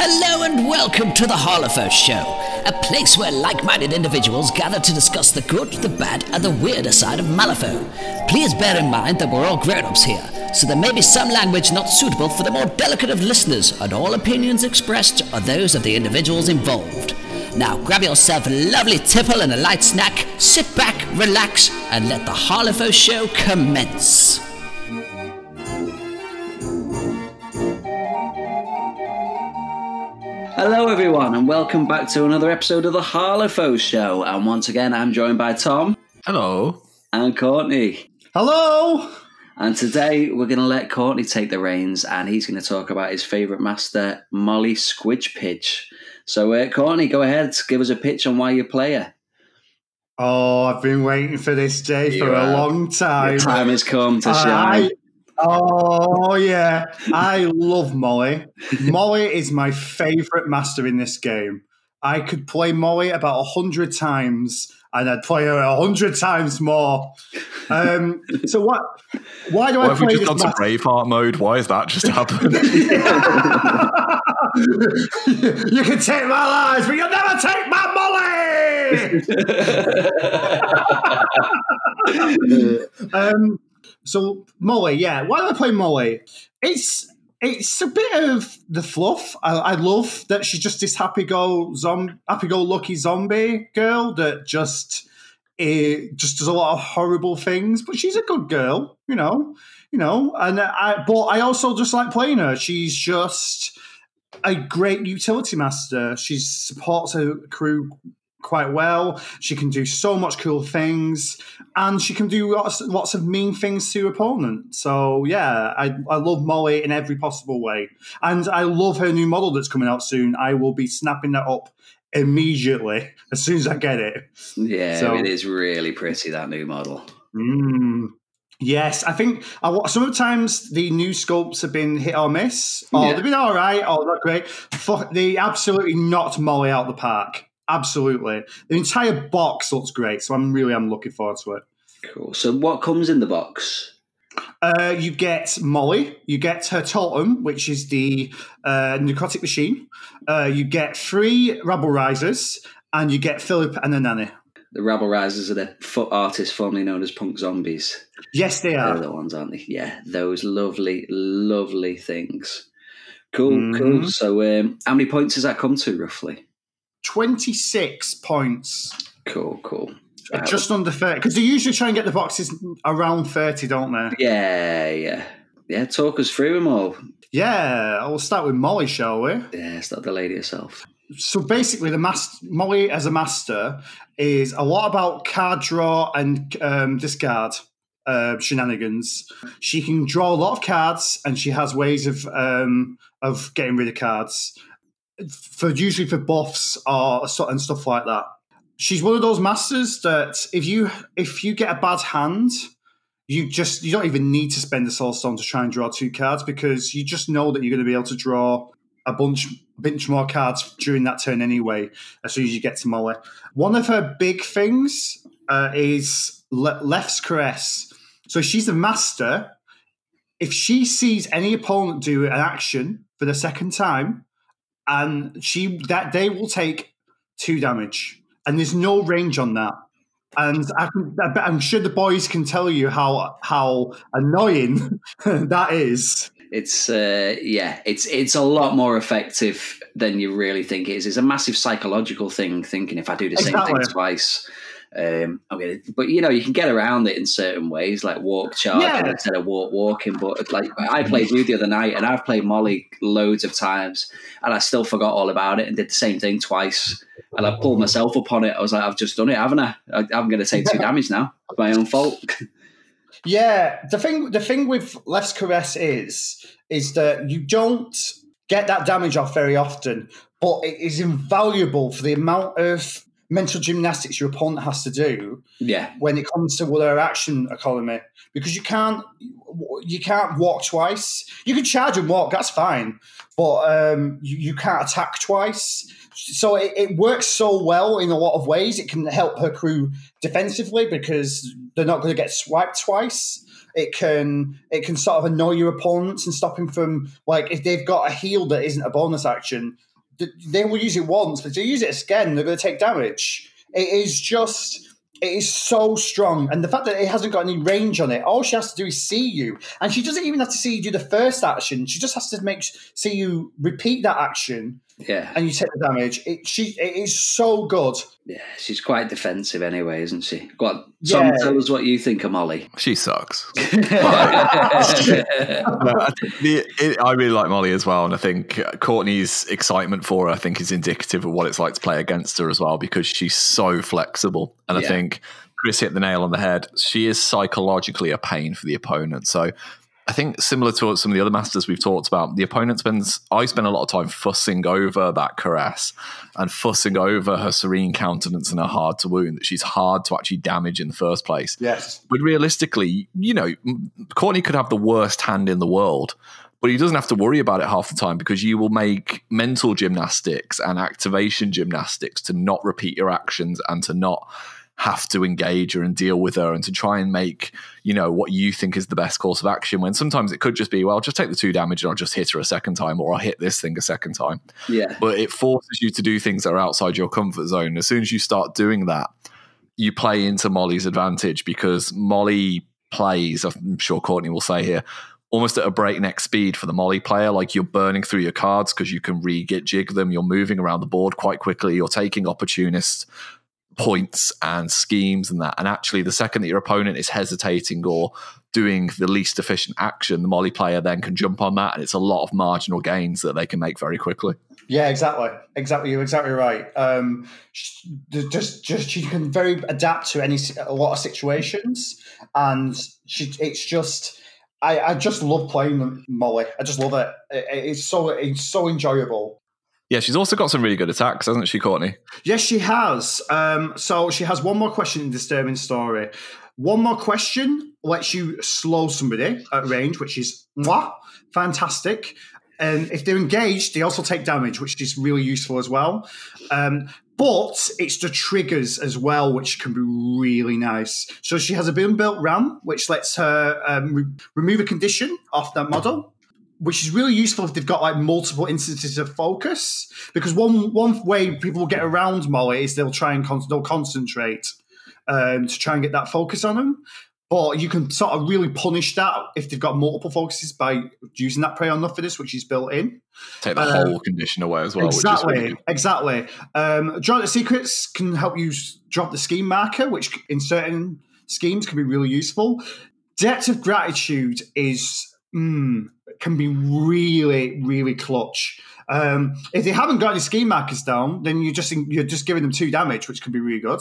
Hello and welcome to the Harlefaux Show, a place where like minded individuals gather to discuss the good, the bad, and the weirder side of Malifaux. Please bear in mind that we're all grown ups here, so there may be some language not suitable for the more delicate of listeners, and all opinions expressed are those of the individuals involved. Now grab yourself a lovely tipple and a light snack, sit back, relax, and let the Harlefaux Show commence. Hello, everyone, and welcome back to another episode of the Harlefaux Show. And once again, I'm joined by Tom Hello. and Courtney. Hello. And today, we're going to let Courtney take the reins, and he's going to talk about his favourite master, Molly Squidpiddge. So, uh, Courtney, go ahead, give us a pitch on why you play her. Oh, I've been waiting for this day You for a long time. Your time has come to I, shine. Oh yeah, I love Molly. Molly is my favorite master in this game. I could play Molly about a hundred times, and I'd play her a hundred times more. Um, so what? Why do Why I have we play just this gone to? Braveheart mode? Why has that just happened? you can take my lives, but you'll never take my Molly. um, so Molly, yeah. Why do I play Molly? It's it's a bit of the fluff. I, I love that she's just this happy go zom happy go lucky zombie girl that just eh, just does a lot of horrible things, but she's a good girl, you know, you know. And I, but I also just like playing her. She's just a great utility master. She supports her crew quite well. She can do so much cool things, and she can do lots, lots of mean things to opponents. So yeah, I, I love Molly in every possible way, and I love her new model that's coming out soon. I will be snapping that up immediately as soon as I get it. yeah, So- it is really pretty, that new model. Mm. Yes, I think I, sometimes the new sculpts have been hit or miss. Or Yeah. they've been all right, or not great. Fuck, they absolutely knocked Molly out the park. Absolutely, the entire box looks great. So I'm really I'm looking forward to it. Cool. So, what comes in the box? Uh, you get Molly, you get her totem, which is the uh, necrotic machine. Uh, you get three rabble risers, and you get Philip and a nanny. The Rabble Risers are the foot artists formerly known as Punk Zombies. Yes, they They're the ones, aren't they? Yeah, those lovely, lovely things. Cool, Mhm. cool. So, um, how many points does that come to roughly? Twenty six points. Cool, cool. Uh, Just under 30. Because they usually try and get the boxes around 30, don't they? yeah, yeah, yeah. Talk us through them all. Yeah, we'll start with Molly, shall we? Yeah, not the lady herself. So basically, the master, Molly as a master is a lot about card draw and um, discard uh, shenanigans. She can draw a lot of cards, and she has ways of um, of getting rid of cards for usually for buffs or and stuff like that. She's one of those masters that if you if you get a bad hand, you just you don't even need to spend the soul stone to try and draw two cards because you just know that you're going to be able to draw a bunch bunch more cards during that turn anyway. As soon as you get to Molly, one of her big things uh, is Le- Love's caress. So she's a master. If she sees any opponent do an action for the second time, and she that they will take two damage, and there's no range on that. And I can, I'm sure the boys can tell you how how annoying that is. It's uh, yeah, it's it's a lot more effective than you really think it is. It's a massive psychological thing. Thinking if I do the same thing twice, um, okay, but you know you can get around it in certain ways, like walk charge Yeah. instead of walk walking. But like I played you the other night, and I've played Molly loads of times, and I still forgot all about it and did the same thing twice. And I pulled myself up on it. I was like, I've just done it, haven't I? I I'm going to take two damage now. My own fault. Yeah, the thing the thing with Love's caress is is that you don't get that damage off very often, but it is invaluable for the amount of mental gymnastics your opponent has to do yeah, when it comes to their action economy because you can't you can't walk twice. You can charge and walk, that's fine, but um, you, you can't attack twice. So it, it works so well in a lot of ways. It can help her crew defensively because they're not going to get swiped twice. It can it can sort of annoy your opponents and stop him from like if they've got a heal that isn't a bonus action, they will use it once, but if they use it again, they're going to take damage. It is just. It is so strong, and the fact that it hasn't got any range on it, all she has to do is see you, and she doesn't even have to see you do the first action. She just has to make see you repeat that action, Yeah, and you take the damage. It she it is so good. yeah. She's quite defensive anyway, isn't she? Go on, Tom, Yeah. tell us what you think of Molly. She sucks. No, I, the, it, I really like Molly as well, and I think uh, Courtney's excitement for her, I think, is indicative of what it's like to play against her as well, because she's so flexible. And I think Chris hit the nail on the head. She is psychologically a pain for the opponent. So I think similar to some of the other masters we've talked about, the opponent spends. I spend a lot of time fussing over that caress and fussing over her serene countenance and her hard to wound. That she's hard to actually damage in the first place. Yes, But realistically, you know, Courtney could have the worst hand in the world, but he doesn't have to worry about it half the time because you will make mental gymnastics and activation gymnastics to not repeat your actions and to not have to engage her and deal with her and to try and make, you know, what you think is the best course of action when sometimes it could just be, well, just take the two damage and I'll just hit her a second time or I'll hit this thing a second time yeah, but it forces you to do things that are outside your comfort zone. As soon as you start doing that, you play into Molly's advantage because Molly plays, I'm sure Courtney will say here, almost at a breakneck speed for the Molly player. Like you're burning through your cards because you can re get jig them, you're moving around the board quite quickly, you're taking opportunist points and schemes and that. And actually, the second that your opponent is hesitating or doing the least efficient action, the Molly player then can jump on that, and it's a lot of marginal gains that they can make very quickly. Yeah, exactly, exactly. You're exactly right. Um, just, just she can very adapt to any a lot of situations, and she, it's just, I, I just love playing Molly. I just love it. it. It's so, it's so enjoyable. Yeah, she's also got some really good attacks, hasn't she, Courtney? Yes, she has. Um, so she has one more question in Disturbing Story. One more question lets you slow somebody at range, which is mwah, fantastic. And if they're engaged, they also take damage, which is really useful as well. Um, but it's the triggers as well, which can be really nice. So she has a built ram, which lets her um, re- remove a condition off that model which is really useful if they've got like multiple instances of focus. Because one one way people will get around Molly is they'll try and con- they'll concentrate um, to try and get that focus on them. But you can sort of really punish that if they've got multiple focuses by using that prey on nothingness, which is built in. Take the Uh, whole condition away as well. exactly, Which is really exactly. Um, Draw the secrets can help you drop the scheme marker, which in certain schemes can be really useful. Debt of gratitude is mm, can be really, really clutch. Um, if they haven't got any scheme markers down, then you're just you're just giving them two damage, which can be really good.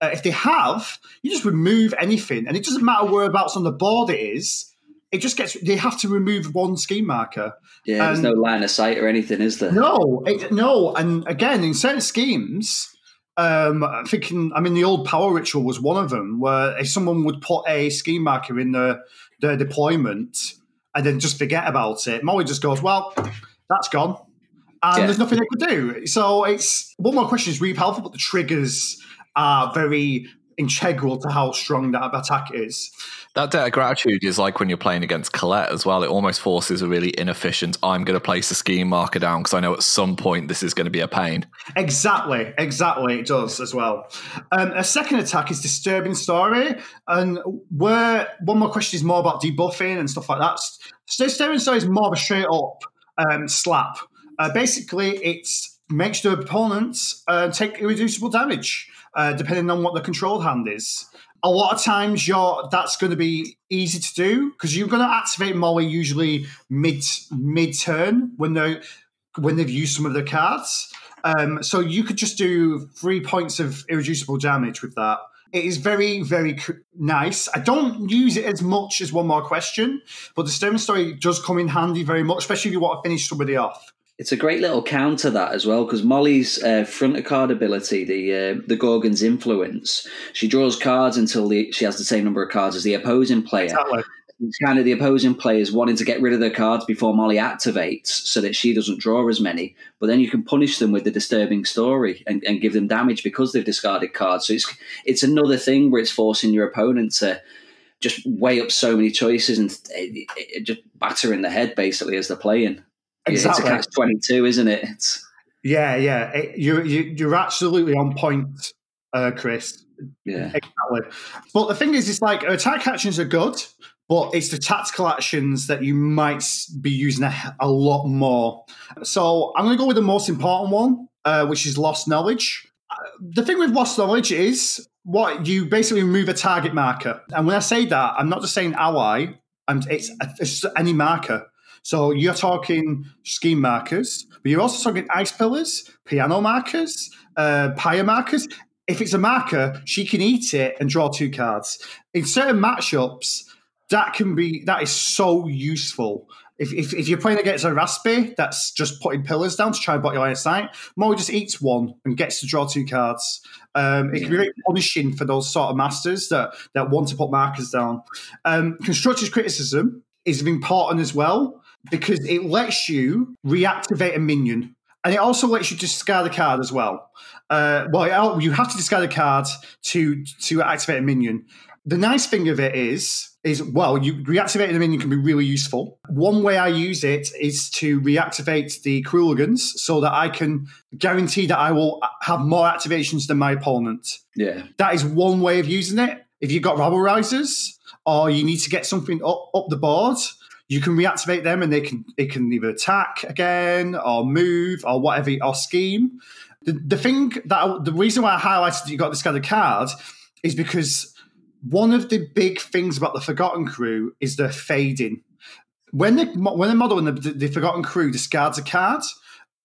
Uh, if they have, you just remove anything, and it doesn't matter whereabouts on the board it is. It just gets they have to remove one scheme marker. yeah. There's Um, no line of sight or anything, is there? No, it, no, and again, in certain schemes, um, I'm thinking, I mean, the old power ritual was one of them, where if someone would put a scheme marker in the their deployment and then just forget about it, Molly just goes, "Well, that's gone," and Yeah. there's nothing they could do. So it's one more question is really powerful, but the triggers are very integral to how strong that attack is. That debt of gratitude is like when you're playing against Colette as well. It almost forces a really inefficient, I'm going to place a scheme marker down because I know at some point this is going to be a pain. Exactly, exactly. It does as well. Um, a second attack is disturbing story, and where one more question is more about debuffing and stuff like that. So disturbing story is more of a straight up um, slap. Uh, basically, it makes the opponents uh, take irreducible damage, uh, depending on what the control hand is. A lot of times, you're that's going to be easy to do because you're going to activate Molly usually mid mid turn when they when they've used some of their cards. Um, so you could just do three points of irreducible damage with that. It is very, very nice. I don't use it as much as one more question, but the Stone Story does come in handy very much, especially if you want to finish somebody off. It's a great little counter that as well because Molly's uh, front of card ability, the uh, the Gorgon's influence, she draws cards until the, she has the same number of cards as the opposing player. Exactly. It's kind of the opposing players wanting to get rid of their cards before Molly activates so that she doesn't draw as many. But then you can punish them with the disturbing story and, and give them damage because they've discarded cards. So it's it's another thing where it's forcing your opponent to just weigh up so many choices and it, it, it just batter in the head basically as they're playing. Exactly. It's a catch twenty two, isn't it? It's, Yeah, yeah. It, you're, you- you're absolutely on point, uh, Chris. Yeah. Exactly. But the thing is, it's like attack actions are good, but it's the tactical actions that you might be using a, a lot more. So I'm going to go with the most important one, uh, which is lost knowledge. Uh, The thing with lost knowledge is what you basically remove a target marker. And when I say that, I'm not just saying ally, I'm, it's, it's any marker. So you're talking scheme markers, but you're also talking ice pillars, piano markers, uh, pyre markers. If it's a marker, she can eat it and draw two cards. In certain matchups, that can be that is so useful. If, if, if you're playing against a Raspy that's just putting pillars down to try and block your line of sight, Mo just eats one and gets to draw two cards. Um, it can be very punishing for those sort of masters that, that want to put markers down. Um, constructive criticism is important as well because it lets you reactivate a minion. And it also lets you discard a card as well. Uh, well, you have to discard a card to to activate a minion. The nice thing of it is, is well, you reactivating a minion can be really useful. One way I use it is to reactivate the Crooligans so that I can guarantee that I will have more activations than my opponent. Yeah. That is one way of using it. If you've got rabble risers or you need to get something up, up the board, you can reactivate them and they can it can either attack again or move or whatever or scheme. The, the thing that I- the reason why I highlighted that you got this kind of card is because one of the big things about the Forgotten Crew is they're fading. When the when a model in the, the Forgotten Crew discards a card,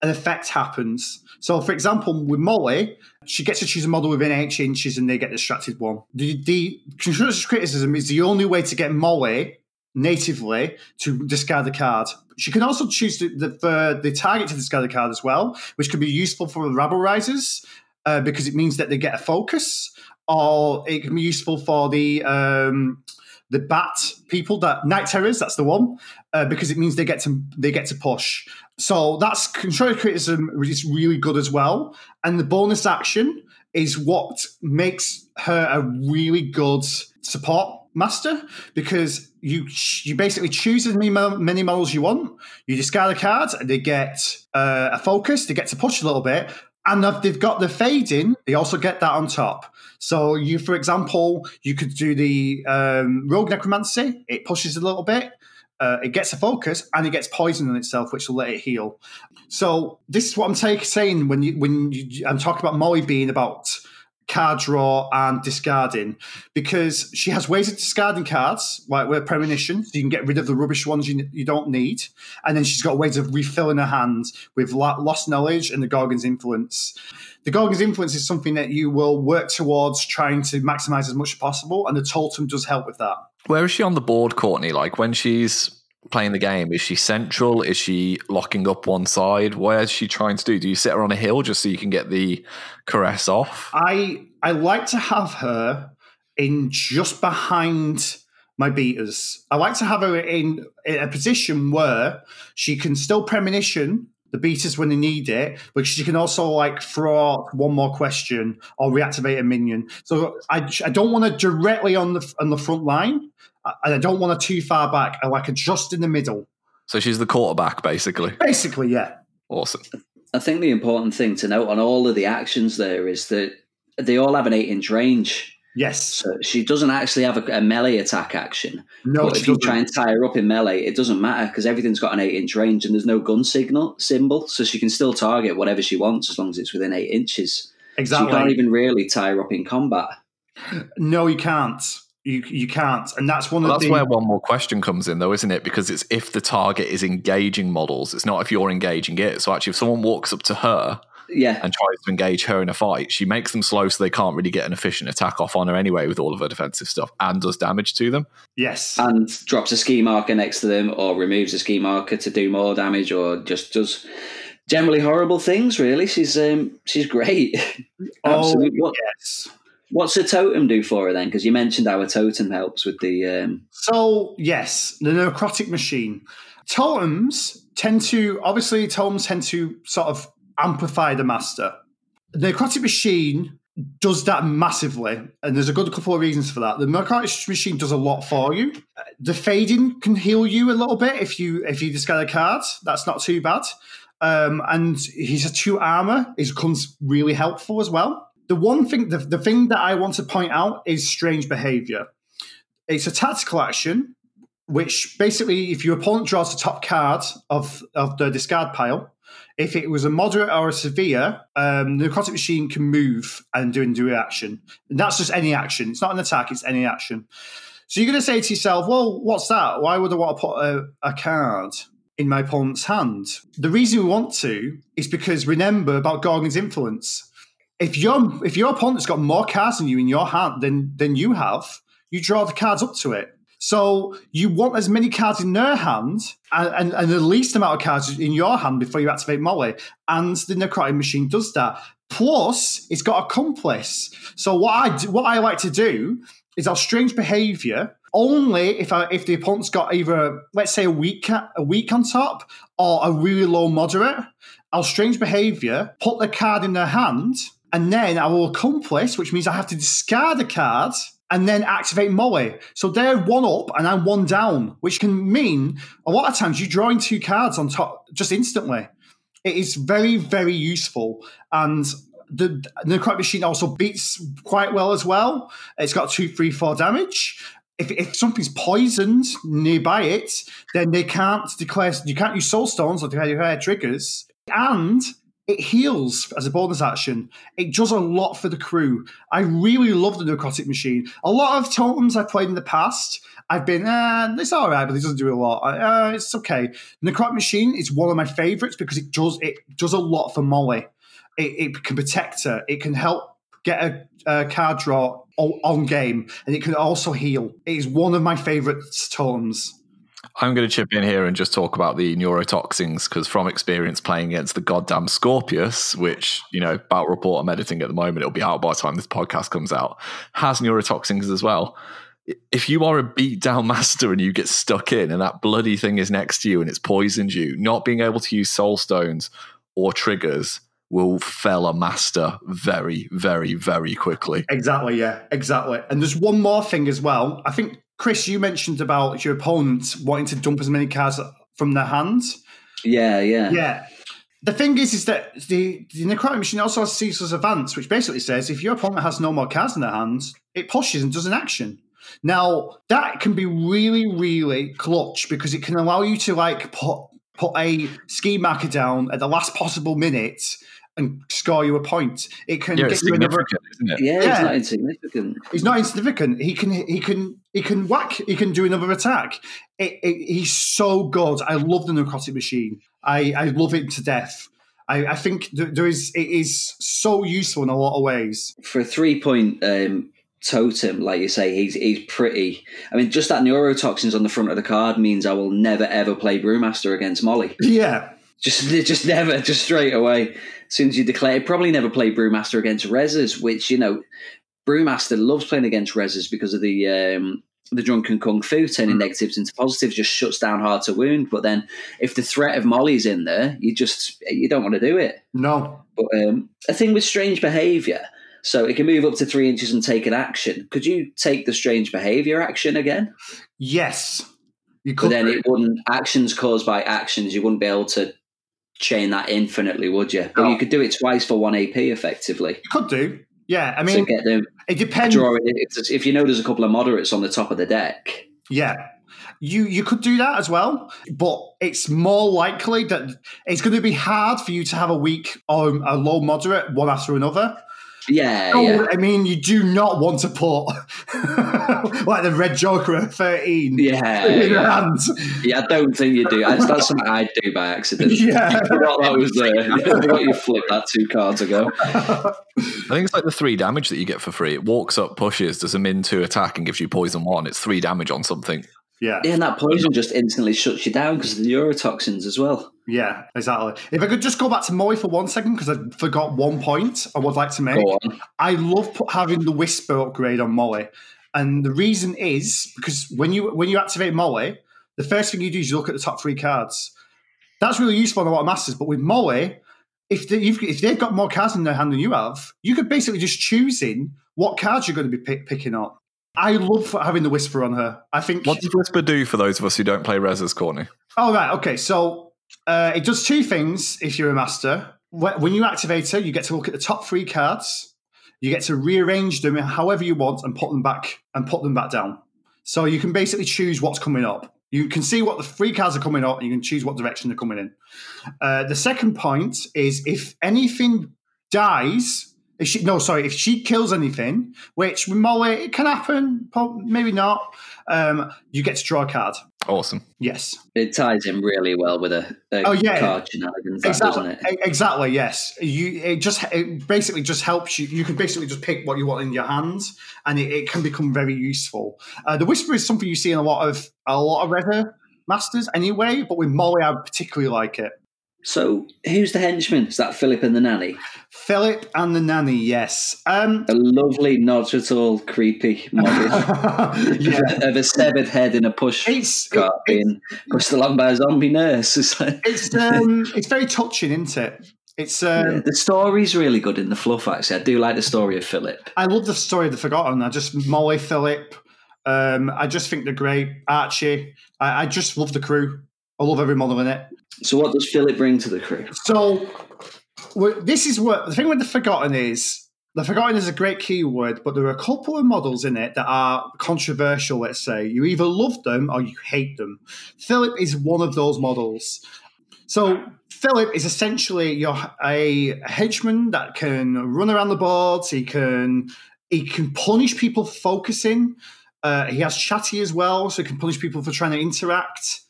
an effect happens. So, for example, with Molly, she gets to choose a model within eight inches and they get distracted one. The, the constructive criticism is the only way to get Molly natively to discard the card. She can also choose the, the, the target to discard the card as well, which can be useful for the rabble risers uh, because it means that they get a focus, or it can be useful for the um, the bat people that night terrors. That's the one uh, because it means they get to they get to push. So that's constructive criticism is really good as well, and the bonus action is what makes her a really good support master because you you basically choose as many, many models you want. You discard a card, and they get uh, a focus. They get to push a little bit, and if they've got the fading, they also get that on top. So you, for example, you could do the um, rogue necromancy. It pushes a little bit. Uh, it gets a focus and it gets poison on itself, which will let it heal. So this is what I'm take, saying when you when you, I'm talking about Molly being about card draw and discarding because she has ways of discarding cards, like with premonition, so you can get rid of the rubbish ones you, you don't need, and then she's got ways of refilling her hand with lost knowledge and the Gorgon's influence. The Gorgon's influence is something that you will work towards trying to maximize as much as possible, and the totem does help with that. Where is she on the board, Courtney? Like when she's playing the game, is she central? Is she locking up one side? Where is she trying to do? Do you sit her on a hill just so you can get the caress off? I I like to have her in just behind my beaters. I like to have her in, in a position where she can still premonition the beaters when they need it, but she can also like throw out one more question or reactivate a minion. So I, I don't want her directly on the on the front line, and I don't want her too far back. I like her just in the middle. So she's the quarterback, basically. Basically, yeah. Awesome. I think the important thing to note on all of the actions there is that they all have an eight inch range. Yes. So she doesn't actually have a, a melee attack action. No, but she if you doesn't. try and tie her up in melee, it doesn't matter because everything's got an eight inch range and there's no gun signal symbol, so she can still target whatever she wants as long as it's within eight inches. So exactly. you can't even really tie her up in combat. No, you can't. You you can't, and that's one Well, of that's the. where one more question comes in, though, isn't it? Because it's if the target is engaging models, it's not if you're engaging it. So actually, if someone walks up to her Yeah, and tries to engage her in a fight, she makes them slow so they can't really get an efficient attack off on her anyway with all of her defensive stuff and does damage to them. yes, and drops a ski marker next to them, or removes a ski marker to do more damage, or just does generally horrible things. Really, she's um, she's great. Oh, Absolutely. What, yes. What's the totem do for her then? Because you mentioned our totem helps with the. Um, So yes, the necrotic machine. Totems tend to obviously totems tend to sort of amplify the master. The necrotic machine does that massively, and there's a good couple of reasons for that. The necrotic machine does a lot for you. The fading can heal you a little bit if you if you discard a card. That's not too bad. um, and he's a two armor. It becomes really helpful as well. The one thing, the, the thing that I want to point out is strange behavior. It's a tactical action, which basically, if your opponent draws the top card of, of the discard pile, if it was a moderate or a severe, um, the necrotic machine can move and do a reaction. And that's just any action. It's not an attack, it's any action. So you're going to say to yourself, well, what's that? Why would I want to put a, a card in my opponent's hand? The reason we want to is because remember about Gorgon's influence. If your if your opponent's got more cards than you in your hand than than you have, you draw the cards up to it. So you want as many cards in their hand and, and, and, the least amount of cards in your hand before you activate Molly. And the Necrotic Machine does that. Plus, it's got a accomplice. So what I do, what I like to do is our strange behavior only if I, if the opponent's got either let's say a weak a weak on top or a really low moderate. Our strange behavior put the card in their hand, and then I will accomplice, which means I have to discard a card and then activate Molly. So they're one up and I'm one down, which can mean a lot of times you're drawing two cards on top just instantly. It is very, very useful. And the, Necrotic Machine also beats quite well as well. It's got two, three, four damage. If, if something's poisoned nearby it, then they can't declare, you can't use soul stones or declare triggers. And it heals as a bonus action. It does a lot for the crew. I really love the Necrotic Machine. A lot of totems I've played in the past, I've been, uh, it's all right, but it doesn't do a lot. Uh, it's okay. Necrotic Machine is one of my favorites because it does it does a lot for Molly. It, it can protect her. It can help get a, a card draw on, on game, and it can also heal. It is one of my favorite totems. I'm going to chip in here and just talk about the neurotoxins because, from experience playing against the goddamn Scorpius, which, you know, Battle Report I'm editing at the moment, it'll be out by the time this podcast comes out, has neurotoxins as well. If you are a beat down master and you get stuck in and that bloody thing is next to you and it's poisoned you, not being able to use soul stones or triggers will fell a master very, very, very quickly. Exactly, yeah, exactly. And there's one more thing as well. I think Chris, you mentioned about your opponent wanting to dump as many cards from their hands. Yeah, yeah. Yeah. The thing is, is that the, the Necrotic Machine also has Ceaseless Advance, which basically says if your opponent has no more cards in their hands, it pushes and does an action. Now, that can be really, really clutch because it can allow you to like put put a ski marker down at the last possible minute and score you a point. It can yeah, get you another. Isn't it? Yeah, yeah, not insignificant. He's not insignificant. He can he can he can whack. He can do another attack. It, it, he's so good. I love the Necrotic Machine. I, I love it to death. I, I think there is it is so useful in a lot of ways. For a three point um, totem, like you say, he's he's pretty. I mean, just that neurotoxins on the front of the card means I will never ever play Brewmaster against Molly. Yeah, just just never, just straight away as soon as you declare, probably never play Brewmaster against Rezzers, which you know, Brewmaster loves playing against Rezzers because of the um, the drunken kung fu turning mm. negatives into positives just shuts down hard to wound. But then if the threat of Molly's in there, you just you don't want to do it. No. But um, a thing with strange behaviour. So it can move up to three inches and take an action. Could you take the strange behaviour action again? Yes. You could. But then it wouldn't actions caused by actions. You wouldn't be able to chain that infinitely, would you? But you could do it twice for one AP effectively. You could do. Yeah, I mean, get them. It depends. Drawing, if you know there's a couple of moderates on the top of the deck. Yeah, you you could do that as well, but it's more likely that it's going to be hard for you to have a weak or a low moderate one after another. Yeah, oh, yeah. I mean, you do not want to put like the red Joker at thirteen. Yeah, yeah. yeah. I don't think you do. That's something I do by accident. Yeah, I forgot that was there. Uh, I forgot you flipped that two cards ago. I think it's like the three damage that you get for free. It walks up, pushes, does a min two attack, and gives you poison one. It's three damage on something. Yeah. Yeah, and that poison just instantly shuts you down because of the neurotoxins as well. Yeah, exactly. If I could just go back to Moy for one second, because I forgot one point I would like to make. I love having the Whisper upgrade on Molly. And the reason is because when you when you activate Molly, the first thing you do is you look at the top three cards. That's really useful on a lot of masters, but with Molly, if, they, if they've got more cards in their hand than you have, you could basically just choosing what cards you're going to be pick, picking up. I love having the whisper on her. I think. What does whisper do for those of us who don't play Rezzers, Courtney? Oh right, okay. So Uh, it does two things if you're a master. When you activate her, you get to look at the top three cards. You get to rearrange them however you want and put them back and put them back down. So you can basically choose what's coming up. You can see what the three cards are coming up, and you can choose what direction they're coming in. Uh, the second point is if anything dies, if she, no, sorry, if she kills anything, which with Molly it can happen, maybe not. Um, you get to draw a card. Awesome. Yes, It ties in really well with a, a Oh, yeah. card shenanigans, that, exactly. doesn't it? Exactly. Yes. You. It just. It basically just helps you. You can basically just pick what you want in your hands, and it, it can become very useful. Uh, the whisper is something you see in a lot of a lot of Rezzer masters anyway, but with Molly, I particularly like it. So, who's the henchman? Is that Philip and the nanny? Philip and the nanny. Yes. Um. A lovely, not at all creepy model yeah. of a severed head in a push It's cart it- being pushed along by a zombie nurse. It's like, it's um it's very touching, isn't it? It's um, Yeah, the story's really good in the fluff. Actually, I do like the story of Philip. I love the story of the Forgotten. I just Molly Philip. Um, I just think they're great. Archie. I, I just love the crew. I love every model in it. So, what does Philip bring to the crew? So this is what the thing with the Forgotten is. The Forgotten is a great keyword, but there are a couple of models in it that are controversial. Let's say you either love them or you hate them. Philip is one of those models. So Philip is essentially your a henchman that can run around the boards. He can he can punish people for focusing. Uh, he has chatty as well, so he can punish people for trying to interact.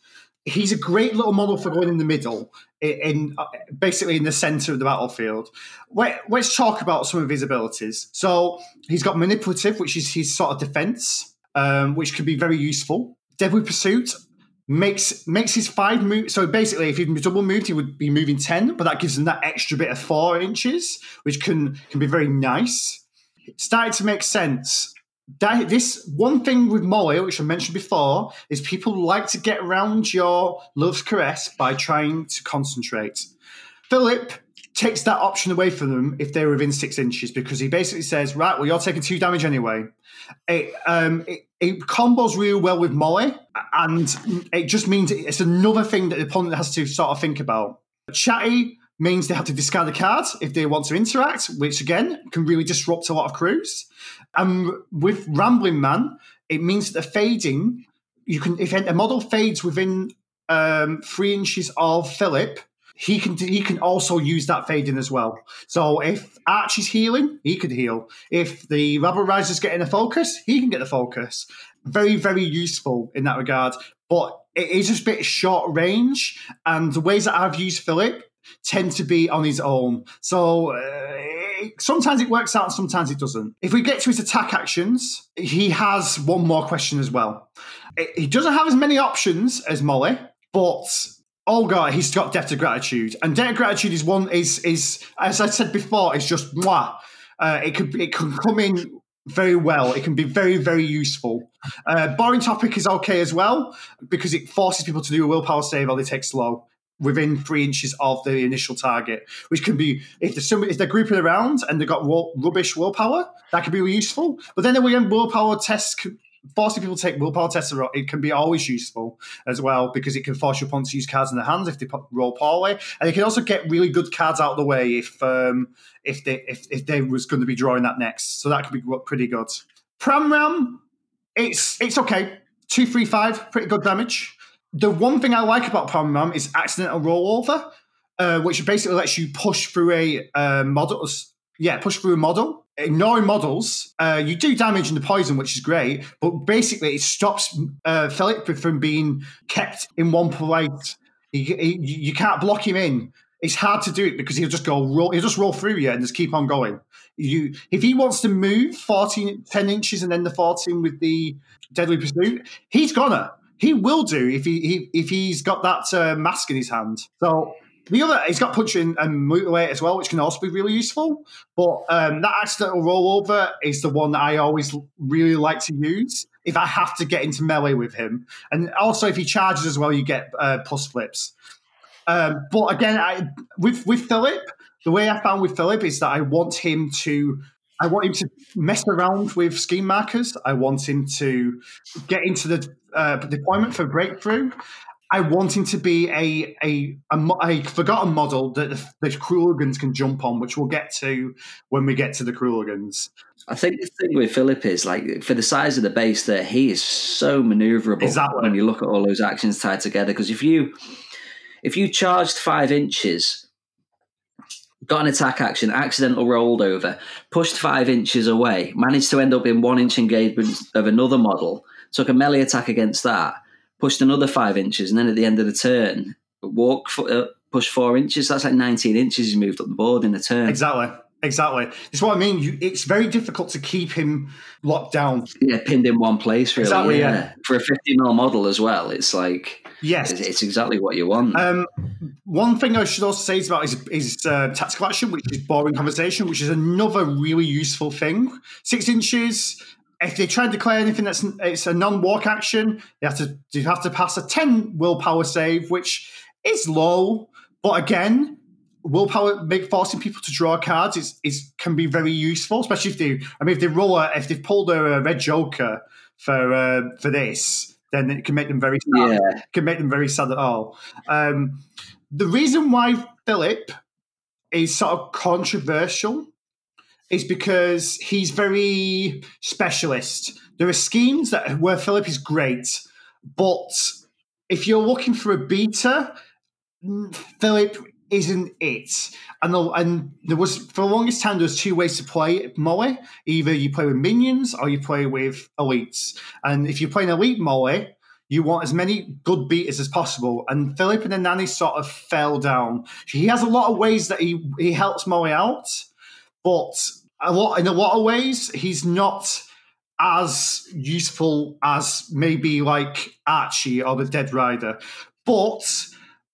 He's a great little model for going in the middle, in, in uh, basically in the center of the battlefield. Let, let's talk about some of his abilities. So he's got manipulative, which is his sort of defense, um, which can be very useful. Deadly pursuit makes makes his five move. So basically, if he double moved, he would be moving ten, but that gives him that extra bit of four inches, which can can be very nice. It started to make sense. That, this one thing with Molly, which I mentioned before, is people like to get around your love's caress by trying to concentrate. Philip takes that option away from them if they're within six inches because he basically says, right, well, you're taking two damage anyway. It, um, it, it combos real well with Molly, and it just means it's another thing that the opponent has to sort of think about. Chatty means they have to discard a card if they want to interact, which again can really disrupt a lot of crews. And with Rambling Man, it means the fading, you can if a model fades within um, three inches of Philip, he can he can also use that fading as well. So if Archie's healing, he could heal. If the Rabble Riser's getting a focus, he can get the focus. Very very useful in that regard. But it is just a bit short range, and the ways that I've used Philip tend to be on his own. So uh, sometimes it works out, and sometimes it doesn't. If we get to his attack actions, he has one more question as well. He doesn't have as many options as Molly, but oh god, he's got debt of gratitude, and debt of gratitude is one is is as I said before, it's just mwah. Uh, it could it can come in very well. It can be very very useful. Uh, boring topic is okay as well because it forces people to do a willpower save or they take slow within three inches of the initial target, which can be if there's if they're grouping around and they've got ru- rubbish willpower, that could be really useful. But then again, willpower tests forcing people to take willpower tests, it can be always useful as well because it can force your opponent to use cards in their hands if they roll poorly, and it can also get really good cards out of the way if um, if they if, if they was going to be drawing that next. So that could be pretty good. Pramram, it's it's okay. Two, three, five, pretty good damage. The one thing I like about Pramram is accidental rollover, uh, which basically lets you push through a uh, model. Yeah, push through a model. Ignoring models, uh, you do damage in the poison, which is great, but basically it stops uh, Philip from being kept in one place. He, he, you can't block him in. It's hard to do it because he'll just go roll. He'll just roll through you and just keep on going. You, if he wants to move 14, 10 inches and then the fourteen with the deadly pursuit, he's gonna. He will do if he, he if he's got that uh, mask in his hand. So the other, he's got punch and, and mutilate as well, which can also be really useful. But um, that accidental rollover is the one that I always really like to use if I have to get into melee with him. And also, if he charges as well, you get uh, plus flips. Um, but again, I, with with Philip, the way I found with Philip is that I want him to. I want him to mess around with scheme markers. I want him to get into the uh, deployment for breakthrough. I want him to be a a, a, a forgotten model that the, the Crooligans can jump on, which we'll get to when we get to the Crooligans. I think the thing with Philip is like for the size of the base there, he is so maneuverable Exactly. when you look at all those actions tied together. Because if you if you charged five inches, got an attack action, accidental rolled over, pushed five inches away, managed to end up in one inch engagement of another model, took a melee attack against that, pushed another five inches, and then at the end of the turn, walk uh, push four inches. That's like nineteen inches. He's moved up the board in a turn. Exactly. Exactly. That's what I mean. You, it's very difficult to keep him locked down. Yeah, pinned in one place, really. Exactly, yeah. yeah. For a 50 mil model as well, it's like, Yes. it's, it's exactly what you want. Um, one thing I should also say is about his, his uh, tactical action, which is boring conversation, which is another really useful thing. Six inches. If they try and declare anything that's it's a non-walk action, they have to you have to pass a ten willpower save, which is low. But again, willpower make forcing people to draw cards is, is can be very useful, especially if they I mean if they roll a, if they've pulled a, red joker for uh, for this, then it can make them very sad yeah. can make them very sad at all. Um, the reason why Philip is sort of controversial is because he's very specialist. There are schemes that where Philip is great, but if you're looking for a beta, mm, Philip isn't it. And the, and there was for the longest time there was two ways to play Molly. Either you play with minions or you play with elites. And if you're playing elite Molly, you want as many good beaters as possible. And Philip and the nanny sort of fell down. He has a lot of ways that he he helps Molly out, but a lot in a lot of ways he's not as useful as maybe like Archie or the Dead Rider. But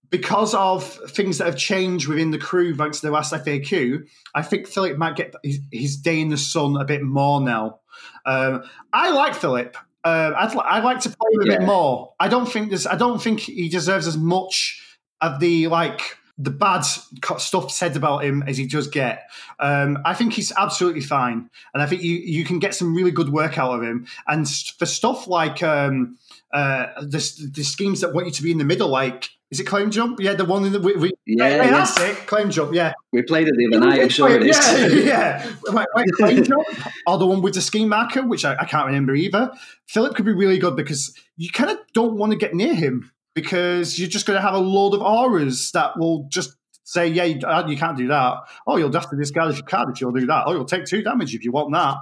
because of things that have changed within the crew thanks to the last FAQ, I think Philip might get his, his day in the sun a bit more now. Um, I like Philip. Uh, I'd, I'd like to play him Yeah. A bit more. I don't think there's. I don't think he deserves as much of the like the bad stuff said about him as he does get. Um, I think he's absolutely fine, and I think you you can get some really good work out of him. And for stuff like um, uh, the the schemes that want you to be in the middle, like is it claim jump? Yeah, the one in the we, we, Yeah, yeah. that's it. Claim jump. Yeah, We played it the other night, I'm sure it is. yeah, yeah. Like, like claim jump, or the one with the scheme marker, which I, I can't remember either. Philip could be really good because you kind of don't want to get near him because you're just going to have a load of auras that will just say, "Yeah, you, uh, can't do that." Oh, you'll have to discard your card if you'll do that. Oh, you'll take two damage if you want that.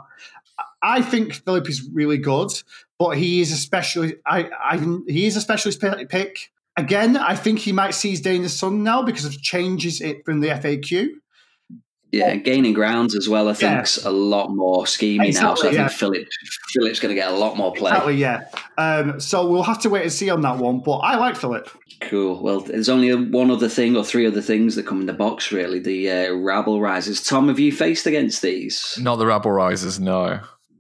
I think Philip is really good, but he is especially I, I he is a specialist pick. Again, I think he might see his day in the sun now because of changes it from the FAQ. Yeah, gaining grounds as well, I Yeah. think's a lot more schemy now. So I yeah. think Philip Philip's going to get a lot more play. Exactly, yeah. Um, so we'll have to wait and see on that one. But I like Philip. Cool. Well, there's only one other thing or three other things that come in the box, really. The uh, rabble risers. Tom, have you faced against these? Not the rabble risers, no.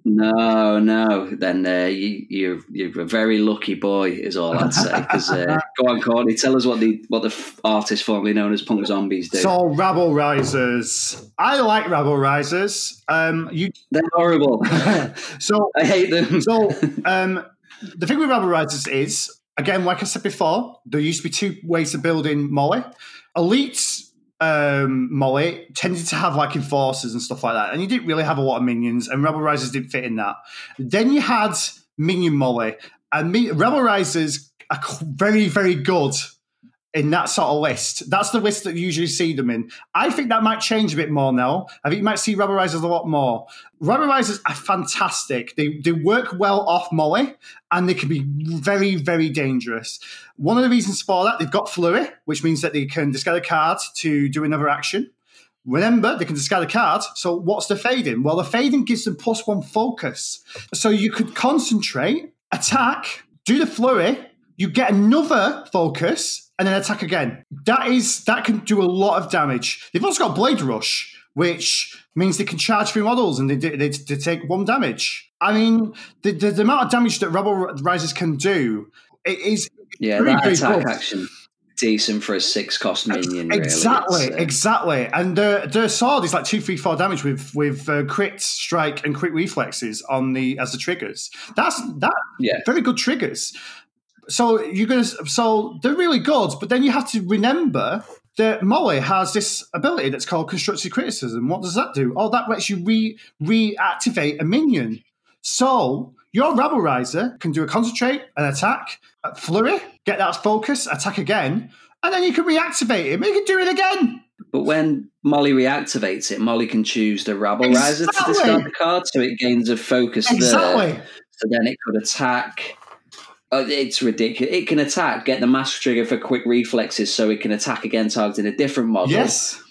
No, no. Then uh, you, you're you're a very lucky boy, is all I'd say. Because uh, go on, Courtney, tell us what the what the artist formerly known as Punk Zombies do. So Rabble Risers. I like Rabble Risers. Um, you They're horrible. so I hate them. so um, the thing with Rabble Risers is again, like I said before, there used to be two ways of building Molly. Elites um, Molly tended to have like enforcers and stuff like that, and you didn't really have a lot of minions, and Rabble Risers didn't fit in that. Then you had Minion Molly, and me, Rabble Risers are very, very good in that sort of list. That's the list that you usually see them in. I think that might change a bit more now. I think you might see Rabble Risers a lot more. Rabble Risers are fantastic. They, they work well off Molly, and they can be very, very dangerous. One of the reasons for that, they've got Flurry, which means that they can discard a card to do another action. Remember, they can discard a card. So what's the fading? Well, the fading gives them plus one focus. So you could concentrate, attack, do the flurry, you get another focus, and then attack again. That is that can do a lot of damage. They've also got Blade Rush, which means they can charge through models and they, they, they take one damage. I mean, the, the, the amount of damage that Rabble Risers can do it is Yeah, that attack action decent for a six cost minion. Exactly, It's, uh, exactly. And their their sword is like two, three, four damage with with uh, crit strike and crit reflexes on the as the triggers. That's that Yeah. very good triggers. So you're gonna so they're really good, but then you have to remember that Molly has this ability that's called constructive criticism. What does that do? Oh, that lets you re reactivate a minion. So your rabble riser can do a concentrate, an attack, a flurry, get that focus, attack again, and then you can reactivate him. You can do it again. But when Molly reactivates it, Molly can choose the rabble riser to discard the card, so it gains a focus Exactly. there. So then it could attack. Oh, it's ridiculous. It can attack, get the mask trigger for quick reflexes, so it can attack again targeting a different model. Yes.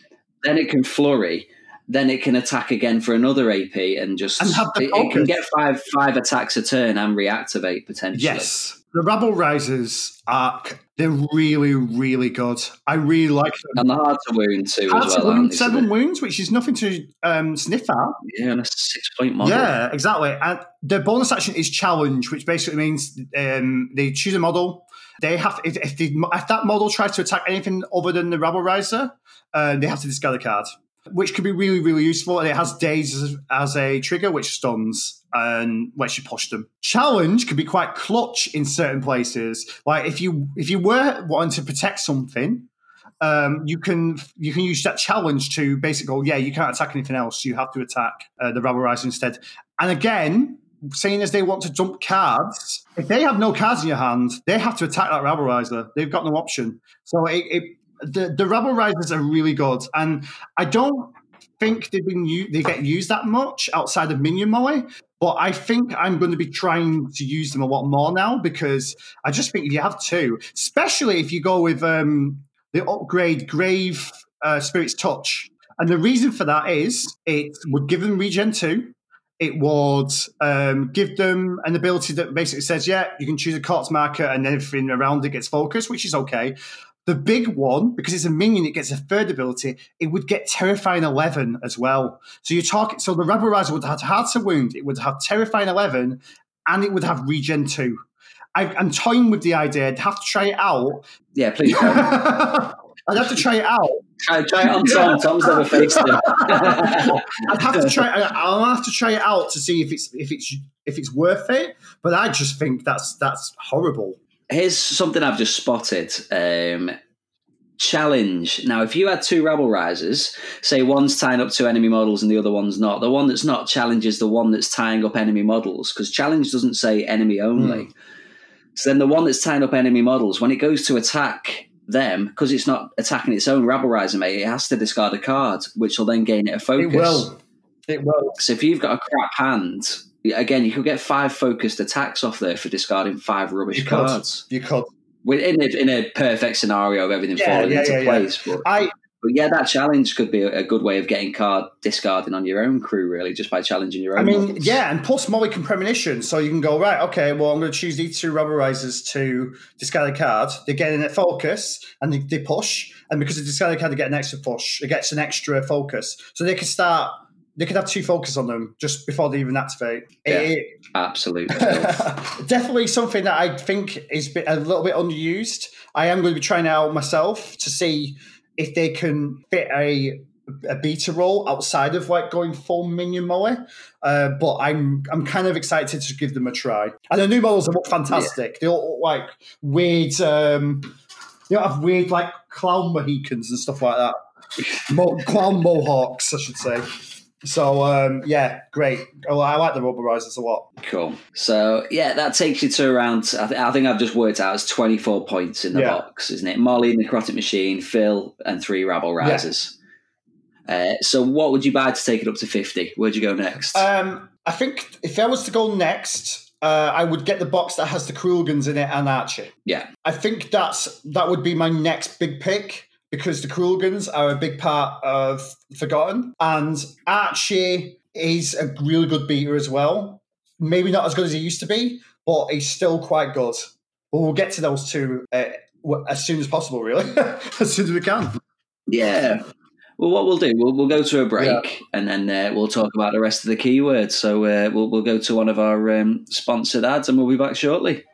Then it can flurry. Then it can attack again for another AP and just And have the it, it can get five five attacks a turn and reactivate potentially. Yes. The Rabble Risers arc, they're really, really good. I really like them. and the heart to wound too Hard as to well. wound, seven they're- wounds, which is nothing to um, sniff at. yeah, and a six point model. Yeah, exactly. And the bonus action is challenge, which basically means um, they choose a model. They have if, if, if that model tries to attack anything other than the Rabble Riser, uh, they have to discard a card, which could be really, really useful. And it has days as, a trigger, which stuns and lets you push them. Challenge could be quite clutch in certain places. Like if you if you were wanting to protect something, um, you can you can use that challenge to basically go, yeah, you can't attack anything else. You have to attack uh, the Rabble Riser instead. And again, seeing as they want to dump cards, if they have no cards in your hand, they have to attack that Rabble Riser. They've got no option. So it, it the the Rabble Risers are really good, and I don't think they've been u- they get used that much outside of Minion Moe. But I think I'm going to be trying to use them a lot more now because I just think if you have two, especially if you go with um, the upgrade Grave uh, Spirit's Touch. And the reason for that is it would give them regen two. It would um, give them an ability that basically says, yeah, you can choose a corpse marker and everything around it gets focused, which is okay. The big one, because it's a minion, it gets a third ability. It would get Terrifying 11 as well. So you're talking, so the Rabble Riser would have Heart to Wound, it would have Terrifying 11, and it would have Regen 2. I, I'm toying with the idea. I'd have to try it out. Yeah, please. I'd have to try it out. I try it on Tom. Tom's never faced him. I'd have to try. I'll have to try it out to see if it's if it's if it's worth it. But I just think that's that's horrible. Here's something I've just spotted. Um, challenge. Now, if you had two rabble risers, say one's tying up two enemy models and the other one's not, the one that's not challenges the one that's tying up enemy models because challenge doesn't say enemy only. So then the one that's tying up enemy models, when it goes to attack them, because it's not attacking its own rabble riser mate, it has to discard a card, which will then gain it a focus. It will. It will. So if you've got a crap hand, again, you could get five focused attacks off there for discarding five rubbish You could. cards. You could. In a, in a perfect scenario of everything Yeah, falling yeah, into yeah, yeah. place. But, I but yeah, that challenge could be a, good way of getting card discarding on your own crew, really, just by challenging your own. I mean, models. yeah, and plus Molly can premonition, so you can go right. Okay, well, I'm going to choose these two rabble risers to discard a card. They're getting a focus and they, they push, and because they discard a card, they get an extra push. It gets an extra focus, so they can start. They could have two focus on them just before they even activate. Yeah. It- absolutely. definitely something that I think is a little bit underused. I am going to be trying it out myself to see if they can fit a a beta role outside of like going full minion moe. Uh, but I'm I'm kind of excited to give them a try. And the new models are look fantastic. They all look like weird. Um, they don't have weird like clown mohicans and stuff like that. Mo- clown mohawks, I should say. So um, yeah, great. I like the rabble risers a lot. Cool. So yeah, that takes you to around. I, th- I think I've just worked out as twenty four points in the Yeah. box, isn't it? Molly, Necrotic Machine, Phil, and three Rabble Risers. Uh, so what would you buy to take it up to fifty? Where'd you go next? Um, I think if I was to go next, uh, I would get the box that has the Crooligans in it and Archie. yeah, I think that's that would be my next big pick because the Crooligans are a big part of Forgotten, and Archie is a really good beater as well. Maybe not as good as he used to be, but he's still quite good. But we'll get to those two uh, as soon as possible, really, as soon as we can. yeah. Well, what we'll do, we'll, we'll go to a break and then uh, we'll talk about the rest of the keywords. So uh, we'll, we'll go to one of our um, sponsored ads and we'll be back shortly.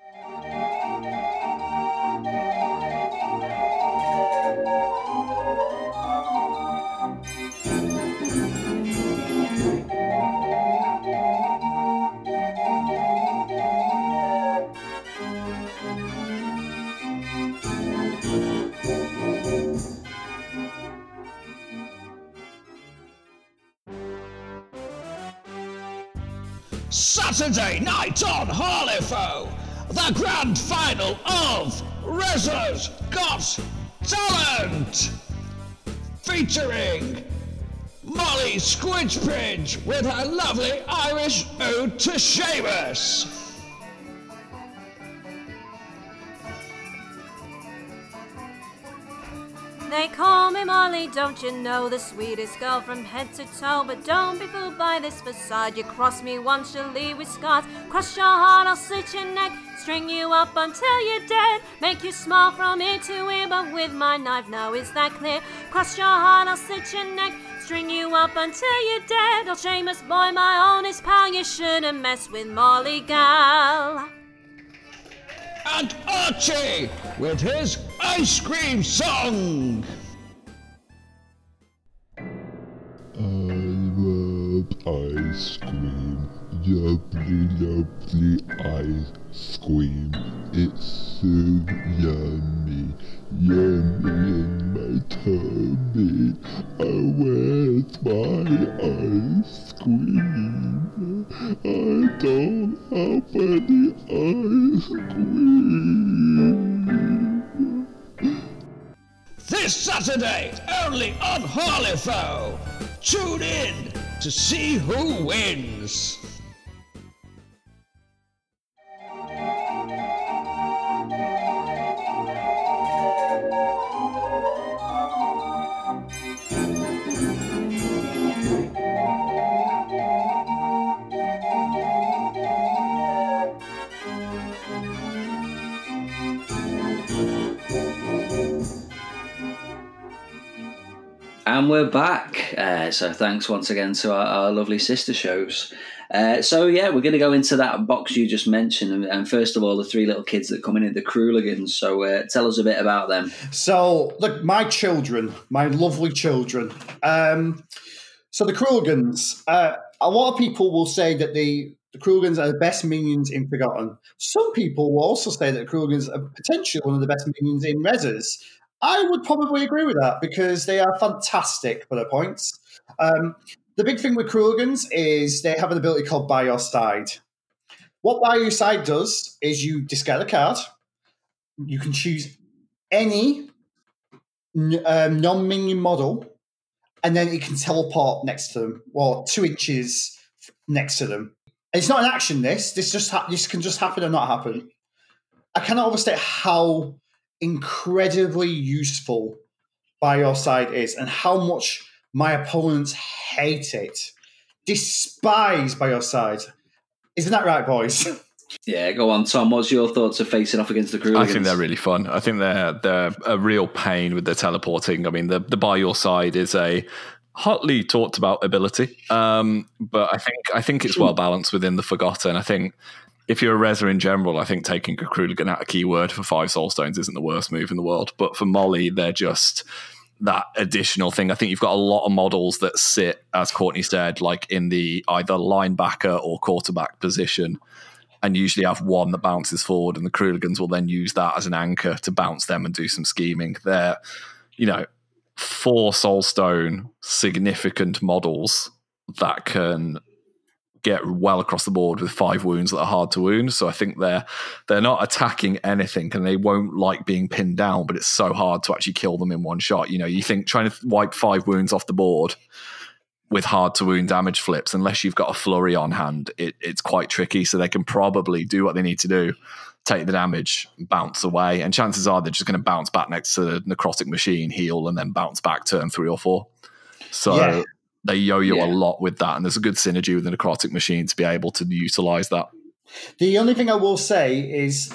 Saturday night on Harlefaux, the grand final of Rezzers Got Talent, featuring Molly Squidgebridge with her lovely Irish ode to Seamus. Molly, don't you know, the sweetest girl from head to toe. But don't be fooled by this facade. You cross me once, you'll leave with scars. Cross your heart, I'll slit your neck. String you up until you're dead. Make you smile from ear to ear, but with my knife, now is that clear? Cross your heart, I'll slit your neck. String you up until you're dead. I'll Seamus boy, my honest pal. You shouldn't mess with Molly gal. And Archie with his ice cream song. Ice cream. Lovely, lovely ice cream. It's so yummy. Yummy in my tummy. Oh, where's my ice cream? I don't have any ice cream. This Saturday, only on Harlefaux. Tune in to see who wins. And we're back. Uh, so thanks once again to our, our lovely sister shows. Uh, so yeah, we're going to go into that box you just mentioned, and, and first of all, the three little kids that come in at the Crooligans. So uh, tell us a bit about them. So, look, my children, my lovely children. Um, so the Crooligans, uh, a lot of people will say that the the are the best minions in Forgotten. Some people will also say that the Crooligans are potentially one of the best minions in Rezzers. I would probably agree with that because they are fantastic their points. Um, the big thing with Crooligans is they have an ability called By Your Side. What By Your Side does is you discard a card. You can choose any um, non-minion model, and then it can teleport next to them, or two inches next to them. It's not an action. This this just ha- this can just happen or not happen. I cannot overstate how incredibly useful by your side is, and how much my opponents hate it, despise by your side. Isn't that right, boys? Yeah, go on, Tom. What's your thoughts of facing off against the crew? I think they're really fun. I think they're they're a real pain with the teleporting. I mean, the the by your side is a hotly talked about ability, um, but I think I think it's well balanced within the Forgotten. I think if you're a Rezzer in general, I think taking a Crooligan out a keyword for five soul stones isn't the worst move in the world. But for Molly, they're just that additional thing. I think you've got a lot of models that sit, as Courtney said, like in the either linebacker or quarterback position and usually have one that bounces forward, and the Crooligans will then use that as an anchor to bounce them and do some scheming. They're, you know, four Soulstone significant models that can get well across the board with five wounds that are hard to wound. So I think they're they're not attacking anything and they won't like being pinned down, but it's so hard to actually kill them in one shot. You know, you think trying to wipe five wounds off the board with hard to wound damage flips, unless you've got a flurry on hand, it, it's quite tricky. So they can probably do what they need to do, take the damage, bounce away, and chances are they're just going to bounce back next to the necrotic machine, heal, and then bounce back turn three or four. So Yeah. They yo-yo Yeah. a lot with that, and there's a good synergy with the necrotic machine to be able to utilize that. The only thing I will say is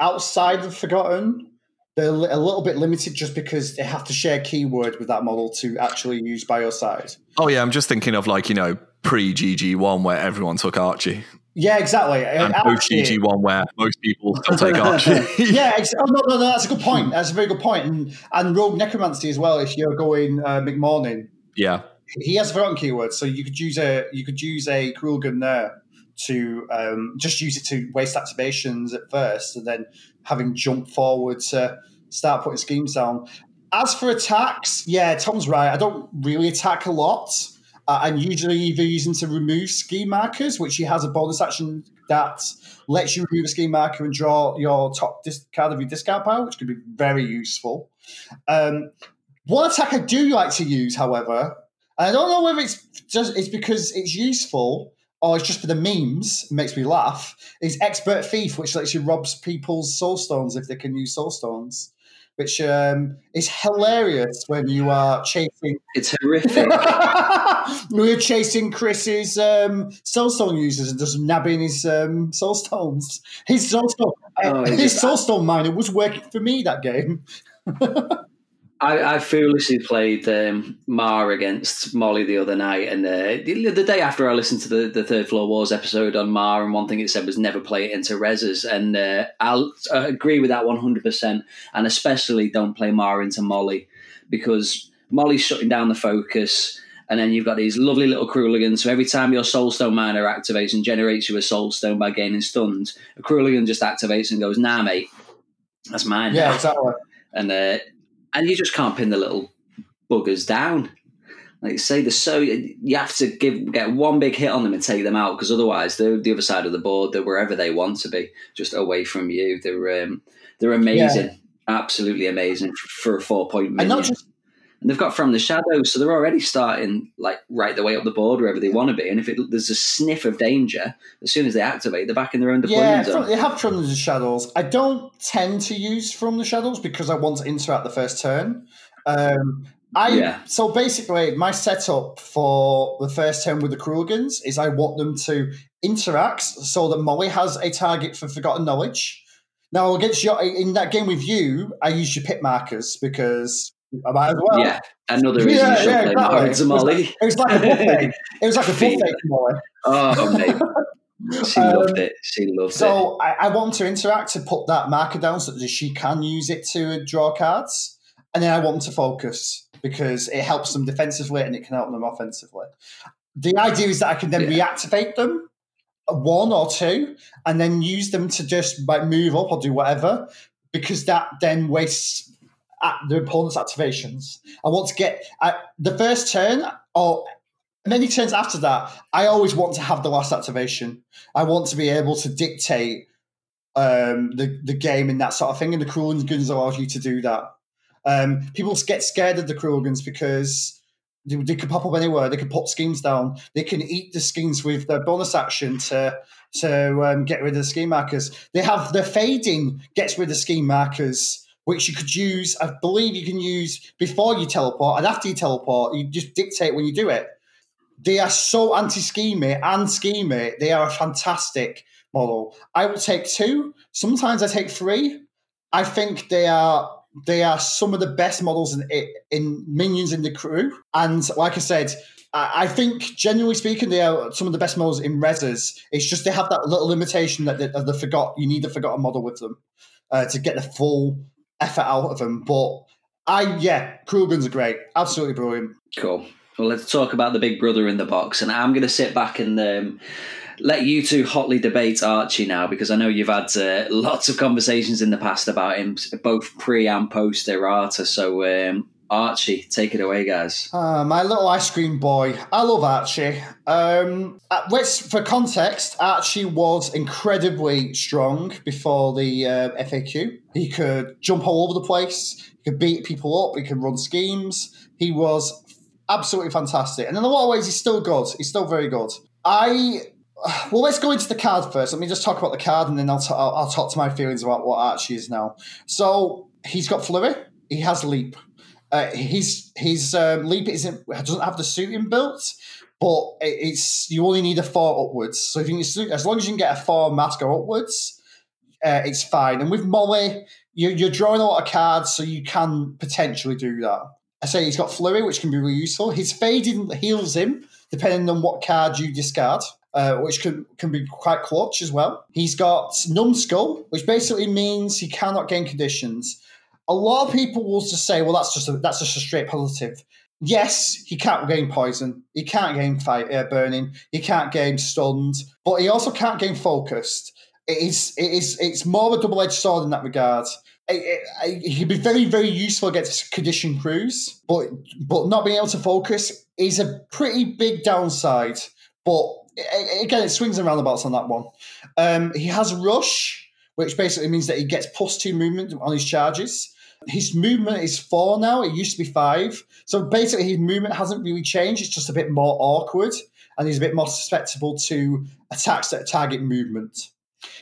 outside of Forgotten, they're a little bit limited just because they have to share keyword with that model to actually use by your side. Oh yeah, I'm just thinking of like you know pre GG one where everyone took Archie, Yeah, exactly. and Actually- post GG one where most people still take Archie. yeah, ex- oh, no, no, no, that's a good point. That's a very good point. And, and Rogue Necromancy as well. If you're going uh, McMourning, yeah, he has forgotten keyword, so you could use a you could use a Crooligan there to um, just use it to waste activations at first, and then having jump forward to start putting schemes down. As for attacks, yeah, Tom's right. I don't really attack a lot. uh, and usually either using to remove scheme markers, which he has a bonus action that lets you remove a scheme marker and draw your top card of your discard pile, which could be very useful. Um, one attack I do like to use, however, I don't know whether it's just it's because it's useful or it's just for the memes, it makes me laugh, is Expert Thief, which actually robs people's soul stones if they can use soul stones. Which um, is hilarious when you are chasing It's horrific. we were chasing Chris's um, soulstone users and just nabbing his um, soulstones. His soulstone, Oh, it's his just- soulstone miner was working for me that game. I, I foolishly played um, Mar against Molly the other night, and uh, the, the day after I listened to the, the Third Floor Wars episode on Mar, and one thing it said was never play it into Rezzers, and uh, I'll uh, agree with that one hundred percent, and especially don't play Mar into Molly because Molly's shutting down the focus. And then you've got these lovely little Crooligans. So every time your Soulstone miner activates and generates you a Soulstone by gaining stunned, a Crooligan just activates and goes, "Nah, mate, that's mine." Yeah, now." exactly. and uh, and you just can't pin the little buggers down. Like say, they're so you have to give get one big hit on them and take them out because otherwise they're the other side of the board. They're wherever they want to be, just away from you. They're um, they're amazing, absolutely amazing for, a four point And not just And they've got from the shadows, so they're already starting like right the way up the board wherever they want to be. And if it, there's a sniff of danger, as soon as they activate, they're back in their own yeah, deployment zone. from, they have from the shadows. I don't tend to use from the shadows because I want to interact the first turn. Um, I Yeah. so basically my setup for the first turn with the Crooligans is I want them to interact so that Molly has a target for forgotten knowledge. Now against your in that game with you, I use your pit markers because I might as well. yeah, another reason Yeah, you should yeah, play exactly. Marvin Zamali. It was like a buffet. it was like a buffet for Oh, mate. She Um, loved it. She loved it. So I, I want to interact to put that marker down so that she can use it to draw cards, and then I want them to focus because it helps them defensively and it can help them offensively. The idea is that I can then Yeah. reactivate them, uh, one or two, and then use them to just like move up or do whatever, because that then wastes at the opponent's activations. I want to get uh, the first turn or many turns after that. I always want to have the last activation. I want to be able to dictate um, the the game and that sort of thing. And the Crooligans allows you to do that. Um, people get scared of the Crooligans because they, they could pop up anywhere. They could pop schemes down. They can eat the schemes with their bonus action to to um, get rid of the scheme markers. They have the fading gets rid of scheme markers. Which you could use, I believe you can use before you teleport and after you teleport. You just dictate when you do it. They are so anti-schemy and schemy. They are a fantastic model. I will take two. Sometimes I take three. I think they are they are some of the best models in in minions in the crew. And like I said, I think generally speaking, they are some of the best models in Rezzers. It's just they have that little limitation that they, they forgot. You need the forgotten model with them uh, to get the full effort out of him. But I yeah, are great, absolutely brilliant. Cool. Well, let's talk about the big brother in the box. And I'm going to sit back and um, let you two hotly debate Archie now because I know you've had uh, lots of conversations in the past about him, both pre and post errata. So, um, Archie, take it away, guys. Uh, my little ice cream boy. I love Archie. Um, uh, let's, for context, Archie was incredibly strong before the uh, FAQ. He could jump all over the place. He could beat people up. He could run schemes. He was absolutely fantastic. And in a lot of ways, he's still good. He's still very good. I well, let's go into the card first. Let me just talk about the card, and then I'll, t- I'll, I'll talk to my feelings about what Archie is now. So he's got flurry. He has leap. Uh, his his um, leap isn't doesn't have the suiting built, but it- it's you only need a four upwards. So if you can, as long as you can get a four mask or upwards, uh, it's fine. And with Molly, you're, you're drawing a lot of cards, so you can potentially do that. I say he's got flurry, which can be really useful. His fading heals him depending on what card you discard. Uh, which can, can be quite clutch as well. He's got numbskull, which basically means he cannot gain conditions a lot of people will just say, "Well, that's just a, that's just a straight positive." Yes, he can't gain poison. He can't gain fight, uh, burning. He can't gain stunned, but he also can't gain focused. It is it is it's more of a double edged sword in that regard. I- I- he'd be very, very useful against condition crews, but but not being able to focus is a pretty big downside. But again, it swings and roundabouts on that one. Um, he has rush, which basically means that he gets plus two movement on his charges. His movement is four now. It used to be five. So basically, his movement hasn't really changed. It's just a bit more awkward, and he's a bit more susceptible to attacks that target movement.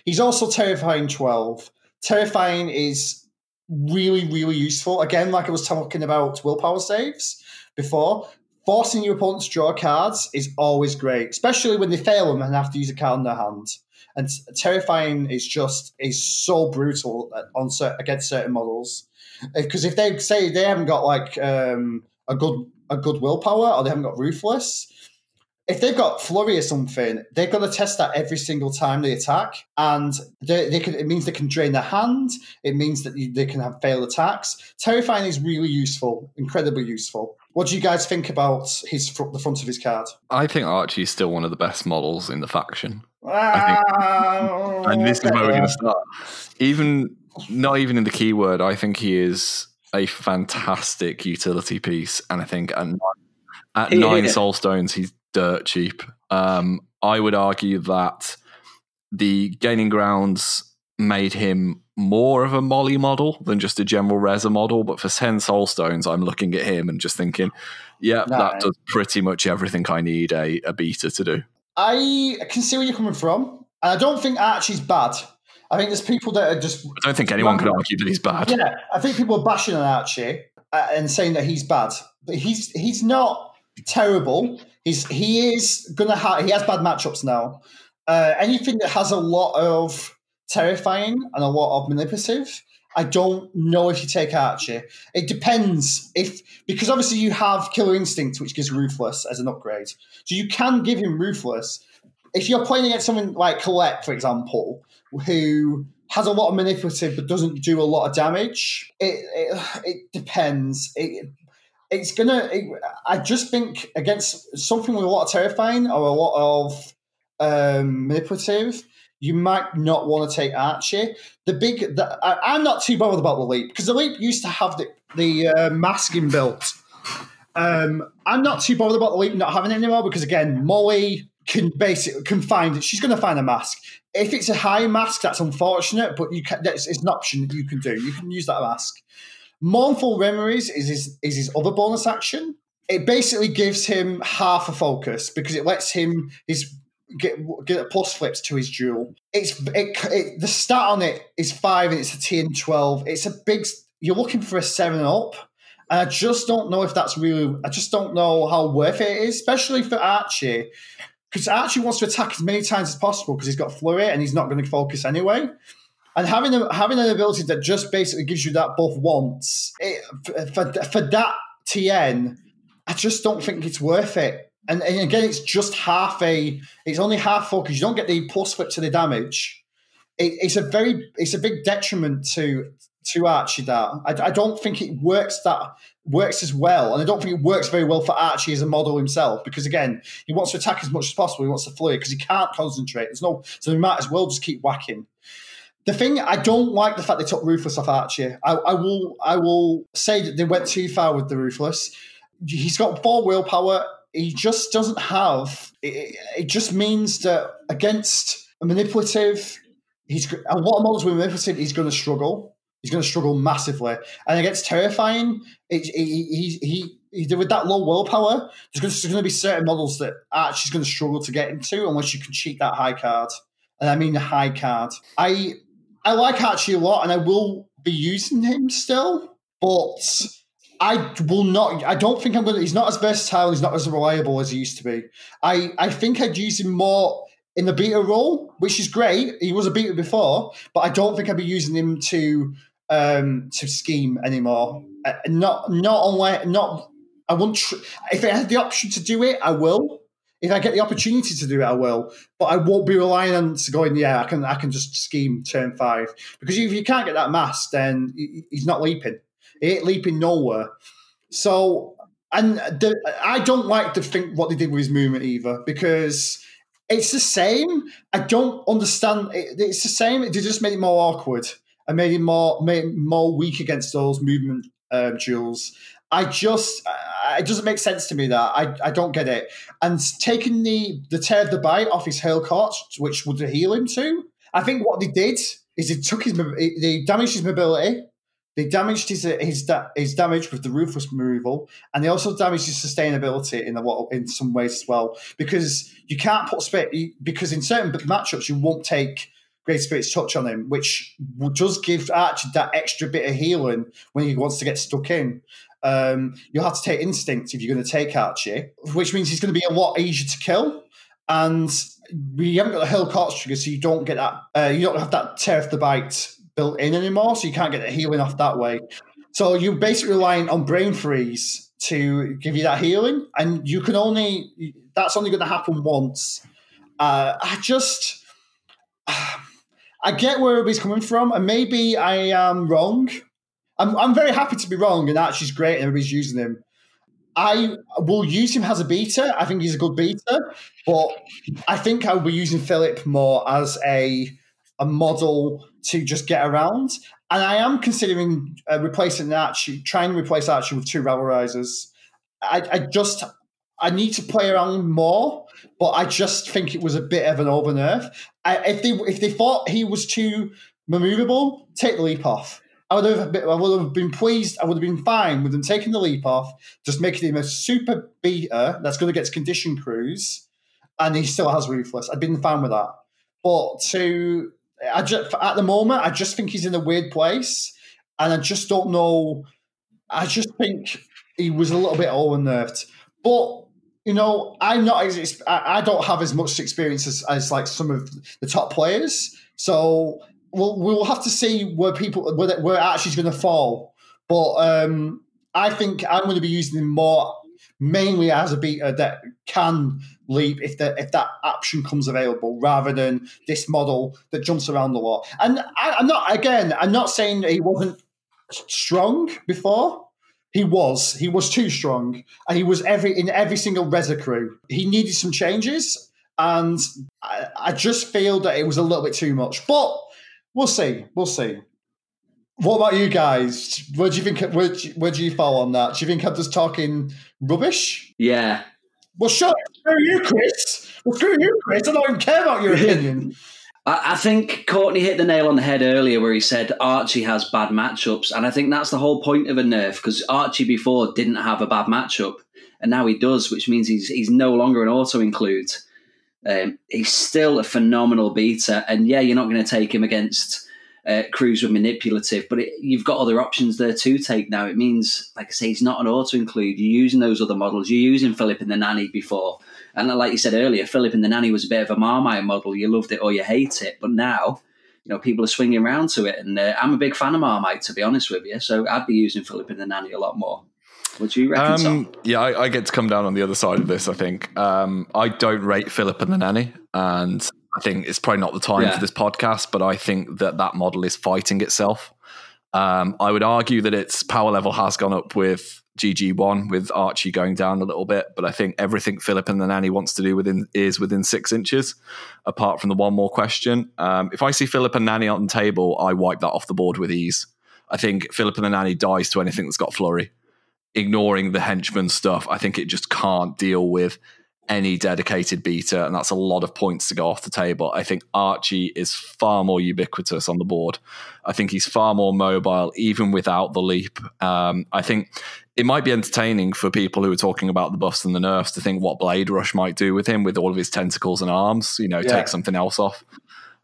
He's also terrifying 12. Terrifying is really, really useful. Again, like I was talking about willpower saves before, forcing your opponent to draw cards is always great, especially when they fail them and have to use a card in their hand. And terrifying is just is so brutal on against certain models because if they say they haven't got like um, a good a good willpower or they haven't got ruthless, if they've got flurry or something, they're going to test that every single time they attack, and they, they can. It means they can drain their hand. It means that they can have failed attacks. Terrifying is really useful, incredibly useful. What do you guys think about his fr- the front of his card? I think Archie is still one of the best models in the faction. Ah, and this is where we're going to start. Even not even in the keyword, I think he is a fantastic utility piece, and I think at, nine- at nine soul stones, he's dirt cheap. Um, I would argue that the gaining grounds made him more of a Molly model than just a general Rezzer model. But for ten Soulstones, I'm looking at him and just thinking, yeah, No. that does pretty much everything I need a, a beta to do. I can see where you're coming from, and I don't think Archie's bad. I think there's people that are just I don't think anyone could argue that he's bad. Yeah, I think people are bashing on Archie uh, and saying that he's bad, but he's he's not terrible. He's he is gonna have he has bad matchups now. Uh, anything that has a lot of terrifying and a lot of manipulative, I don't know if you take Archie. It depends if because obviously you have Killer Instinct, which gives Ruthless as an upgrade, so you can give him Ruthless. If you're playing against someone like Colette, for example, who has a lot of manipulative but doesn't do a lot of damage. It it, it depends. It, it's gonna. It, I just think against something with a lot of terrifying or a lot of um, manipulative, you might not want to take Archie. The big. I, I'm not too bothered about the leap because the leap used to have the the uh, masking built. Um, I'm not too bothered about the leap not having it anymore because again, Molly can basically can find it. she's going to find a mask. If it's a high mask, that's unfortunate, but you can. It's an option that you can do. You can use that mask. Mournful Memories is his is his other bonus action. It basically gives him half a focus because it lets him his get get plus flips to his duel. It's it, it the stat on it is five and it's a and twelve. It's a big. You're looking for a seven up. And I just don't know if that's really. I just don't know how worth it is, especially for Archie, because Archie wants to attack as many times as possible because he's got flurry and he's not going to focus anyway. And having a, having an ability that just basically gives you that buff once it, for, for that TN, I just don't think it's worth it. And, and again, it's just half a. It's only half focus. You don't get the plus flip to the damage. It, it's a very. It's a big detriment to to Archie. That I, I don't think it works that works as well, and I don't think it works very well for Archie as a model himself because again, he wants to attack as much as possible. He wants to flurry because he can't concentrate. There's no, so he might as well just keep whacking. The thing I don't like the fact they took ruthless off Archie. I, I will I will say that they went too far with the ruthless. He's got four willpower. He just doesn't have. It, it just means that against a manipulative, he's a lot of models with manipulative. He's going to struggle. He's going to struggle massively. And against terrifying, it, he, he, he, with that low willpower, there's going to be certain models that Archie's going to struggle to get into unless you can cheat that high card. And I mean the high card. I I like Archie a lot, and I will be using him still, but I will not. I don't think I'm going to. He's not as versatile. He's not as reliable as he used to be. I I think I'd use him more in the beta role, which is great. He was a beta before, but I don't think I'd be using him to um to scheme anymore. Uh, not not only not. I won't. Tr- if I had the option to do it, I will. If I get the opportunity to do it, I will. But I won't be relying on going. Yeah, I can. I can just scheme turn five because if you can't get that mass, then he's not leaping. He ain't leaping nowhere. So, and the, I don't like to think what they did with his movement either because it's the same. I don't understand. It, it's the same. They just made it more awkward. and made him more more weak against those movement um, duels. I just it doesn't make sense to me that I, I don't get it. And taking the the tear of the bite off his hail court, which would heal him too. I think what they did is they took his they damaged his mobility. They damaged his his his damage with the ruthless removal, and they also damaged his sustainability in a lot in some ways as well. Because you can't put spirit because in certain matchups you won't take Great Spirit's touch on him, which does give Archie that extra bit of healing when he wants to get stuck in. Um, you have to take instinct if you're going to take Archie, which means he's going to be a lot easier to kill. And we haven't got the Hill Courts trigger, so you don't get that. Uh, you don't have that tear of the bite built in anymore, so you can't get the healing off that way. So you're basically relying on brain freeze to give you that healing, and you can only that's only going to happen once. Uh, I just. I get where everybody's coming from, and maybe I am wrong. I'm, I'm very happy to be wrong, and Archie's great, and everybody's using him. I will use him as a beta. I think he's a good beta, but I think I will be using Philip more as a a model to just get around. And I am considering uh, replacing Archie, trying to replace Archie with two Rabble Risers. I, I just I need to play around more, but I just think it was a bit of an over. I, if they if they thought he was too maneuverable, take the leap off. I would have been, I would have been pleased. I would have been fine with them taking the leap off, just making him a super beater that's going to get condition cruise, and he still has ruthless. I'd been fine with that. But to I just at the moment, I just think he's in a weird place, and I just don't know. I just think he was a little bit over nerfed, but you know, I'm not. I don't have as much experience as, as like some of the top players. So we'll we'll have to see where people where, where actually going to fall. But um, I think I'm going to be using him more mainly as a beater that can leap if that if that option comes available, rather than this model that jumps around a lot. And I, I'm not again. I'm not saying he wasn't strong before. He was. He was too strong, and he was every in every single Rezzer crew. He needed some changes, and I, I just feel that it was a little bit too much. But we'll see. We'll see. What about you guys? Where do you think? Where do you, where do you fall on that? Do you think I'm just talking rubbish? Yeah. Well, shut screw you, Chris. Well, screw you, Chris. I don't even care about your opinion. I, I think Courtney hit the nail on the head earlier where he said Archie has bad matchups. And I think that's the whole point of a nerf because Archie before didn't have a bad matchup. And now he does, which means he's he's no longer an auto include. Um, he's still a phenomenal beater. And yeah, you're not going to take him against uh, crews with manipulative, but it, you've got other options there to take now. It means, like I say, he's not an auto include. You're using those other models. You're using Philip and the Nanny before. And like you said earlier, Philip and the Nanny was a bit of a Marmite model. You loved it or you hate it. But now, you know, people are swinging around to it. And uh, I'm a big fan of Marmite, to be honest with you. So I'd be using Philip and the Nanny a lot more. What do you reckon, um, Yeah, I, I, get to come down on the other side of this, I think. Um, I don't rate Philip and the Nanny. And I think it's probably not the time yeah. for this podcast, but I think that that model is fighting itself. Um, I would argue that its power level has gone up with GG1 with Archie going down a little bit, but I think everything Philip and the nanny wants to do within is within six inches, apart from the one more question. Um, if I see Philip and nanny on the table, I wipe that off the board with ease. I think Philip and the nanny dies to anything that's got flurry. Ignoring the henchman stuff, I think it just can't deal with any dedicated beater, and that's a lot of points to go off the table. I think Archie is far more ubiquitous on the board. I think he's far more mobile, even without the leap. Um, I think it might be entertaining for people who are talking about the buffs and the nerfs to think what Blade Rush might do with him with all of his tentacles and arms, you know, yeah. take something else off.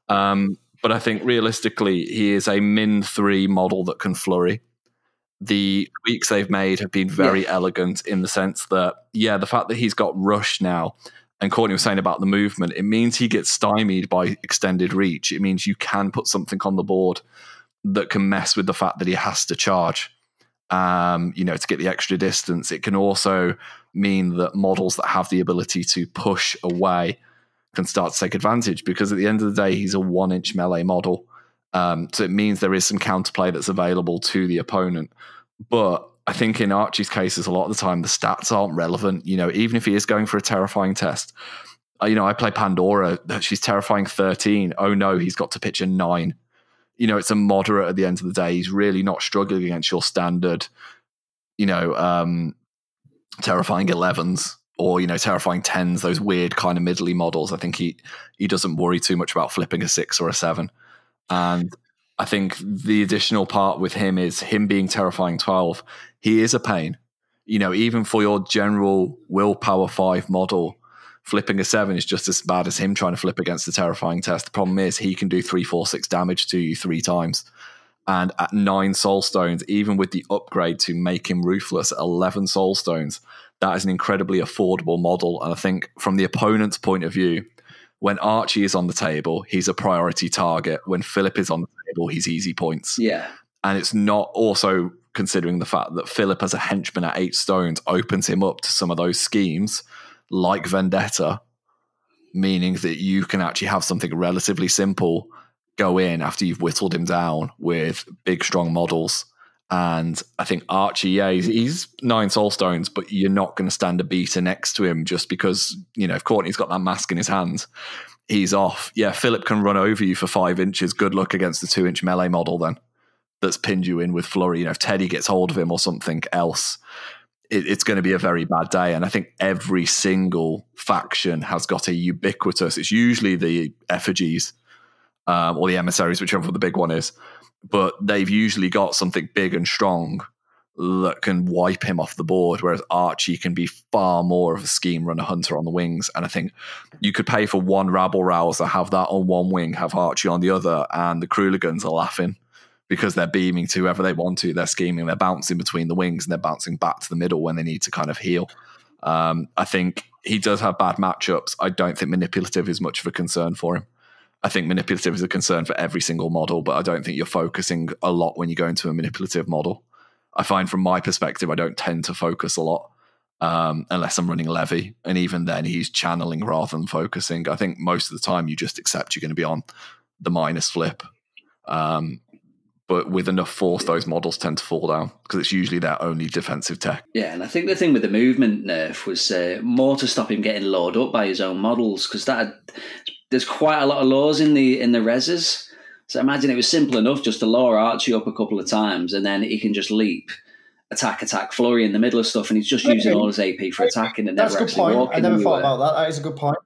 Um, but I think realistically, he is a min three model that can flurry the tweaks they've made have been very yeah. elegant in the sense that, yeah, the fact that he's got rush now, and Courtney was saying about the movement, it means he gets stymied by extended reach. It means you can put something on the board that can mess with the fact that he has to charge, um, you know, to get the extra distance. It can also mean that models that have the ability to push away can start to take advantage because at the end of the day, he's a one inch melee model. Um, so it means there is some counterplay that's available to the opponent. But I think in Archie's cases, a lot of the time the stats aren't relevant. You know, even if he is going for a terrifying test, uh, you know, I play Pandora. She's terrifying 13. Oh no, he's got to pitch a nine. you know, it's a moderate at the end of the day. He's really not struggling against your standard, you know, um, terrifying 11s or, you know, terrifying 10s, those weird kind of middly models. I think he, he doesn't worry too much about flipping a six or a seven. And I think the additional part with him is him being terrifying 12. He is a pain. You know, even for your general willpower five model, flipping a seven is just as bad as him trying to flip against the terrifying test. The problem is he can do three, four, six damage to you three times. And at nine soul stones, even with the upgrade to make him ruthless 11 soul stones, that is an incredibly affordable model. And I think from the opponent's point of view, when Archie is on the table, he's a priority target. When Philip is on the table, he's easy points. Yeah. And it's not also considering the fact that Philip as a henchman at eight stones opens him up to some of those schemes like Vendetta, meaning that you can actually have something relatively simple go in after you've whittled him down with big, strong models. And I think Archie, yeah, he's, he's nine soul stones, but you're not going to stand a beater next to him just because, you know, if Courtney's got that mask in his hands, he's off. Yeah, Philip can run over you for five inches. Good luck against the two inch melee model then that's pinned you in with Flurry. You know, if Teddy gets hold of him or something else, it, it's going to be a very bad day. And I think every single faction has got a ubiquitous, it's usually the effigies um, or the emissaries, whichever the big one is, but they've usually got something big and strong that can wipe him off the board, whereas Archie can be far more of a scheme runner hunter on the wings. And I think you could pay for one rabble rouser, have that on one wing, have Archie on the other, and the Crooligans are laughing because they're beaming to whoever they want to. They're scheming, they're bouncing between the wings, and they're bouncing back to the middle when they need to kind of heal. Um, I think he does have bad matchups. I don't think manipulative is much of a concern for him. I think manipulative is a concern for every single model, but I don't think you're focusing a lot when you go into a manipulative model. I find from my perspective, I don't tend to focus a lot um, unless I'm running Levy. And even then, he's channeling rather than focusing. I think most of the time you just accept you're going to be on the minus flip. Um, but with enough force, those models tend to fall down because it's usually their only defensive tech. Yeah, and I think the thing with the movement nerf was uh, more to stop him getting lured up by his own models because that there's quite a lot of laws in the in the Rezzers. So imagine it was simple enough just to lower Archie up a couple of times and then he can just leap, attack, attack, flurry in the middle of stuff, and he's just Maybe. using all his AP for attacking and That's a never good actually point. walking. I never thought about that. That is a good point.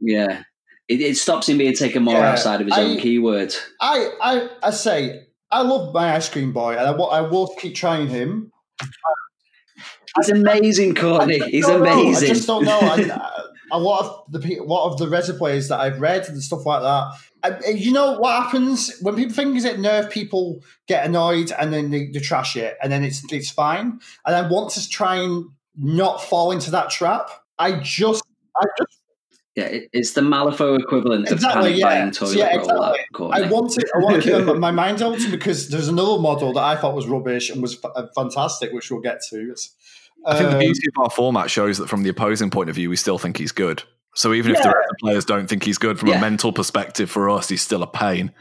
Yeah. It, it stops him being taken more Yeah, outside of his I- own keyword. I, I, I say, I love my ice cream boy, and I, I will keep trying him. He's amazing, Courtney. He's don't know. amazing. I just don't know. I, a lot of the a lot of the Rezzer that I've read and stuff like that. I, you know what happens when people think is it nerf? People get annoyed and then they, they trash it, and then it's it's fine. And I want to try and not fall into that trap. I just, I just, yeah, it's the Malifaux equivalent Exactly, of yeah. buying toilet Yeah, roll. exactly. Courtney. I want to, I want to keep my- mind out because there's another model that I thought was rubbish and was f- uh, fantastic, which we'll get to. It's, I think the um, beauty of our format shows that from the opposing point of view, we still think he's good. So even if the Yeah. rest of the players don't think he's good, from Yeah. a mental perspective, for us, he's still a pain,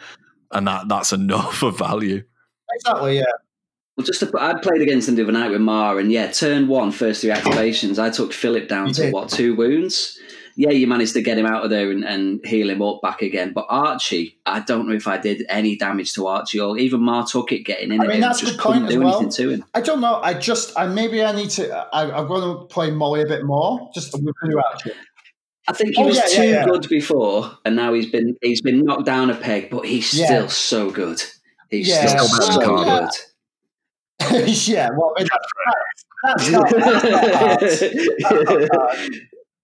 and that that's enough of value. exactly, yeah. Well, just to, I played against him the other night with Mar, and yeah, turn one, first three activations, I took Philip down You to did. what two wounds. Yeah, you managed to get him out of there and, and heal him up back again. But Archie, I don't know if I did any damage to Archie or even Mar took it getting in. I mean, that's a good point as well. to him. I don't know. I just, I maybe I need to. I, I'm going to play Molly a bit more, just with new action. I think he Oh, was yeah, yeah, too yeah. good before, and now he's been he's been knocked down a peg, but he's Yeah. still so good. He's Yeah. still so good. Yeah, well, that's, that's, not, that's not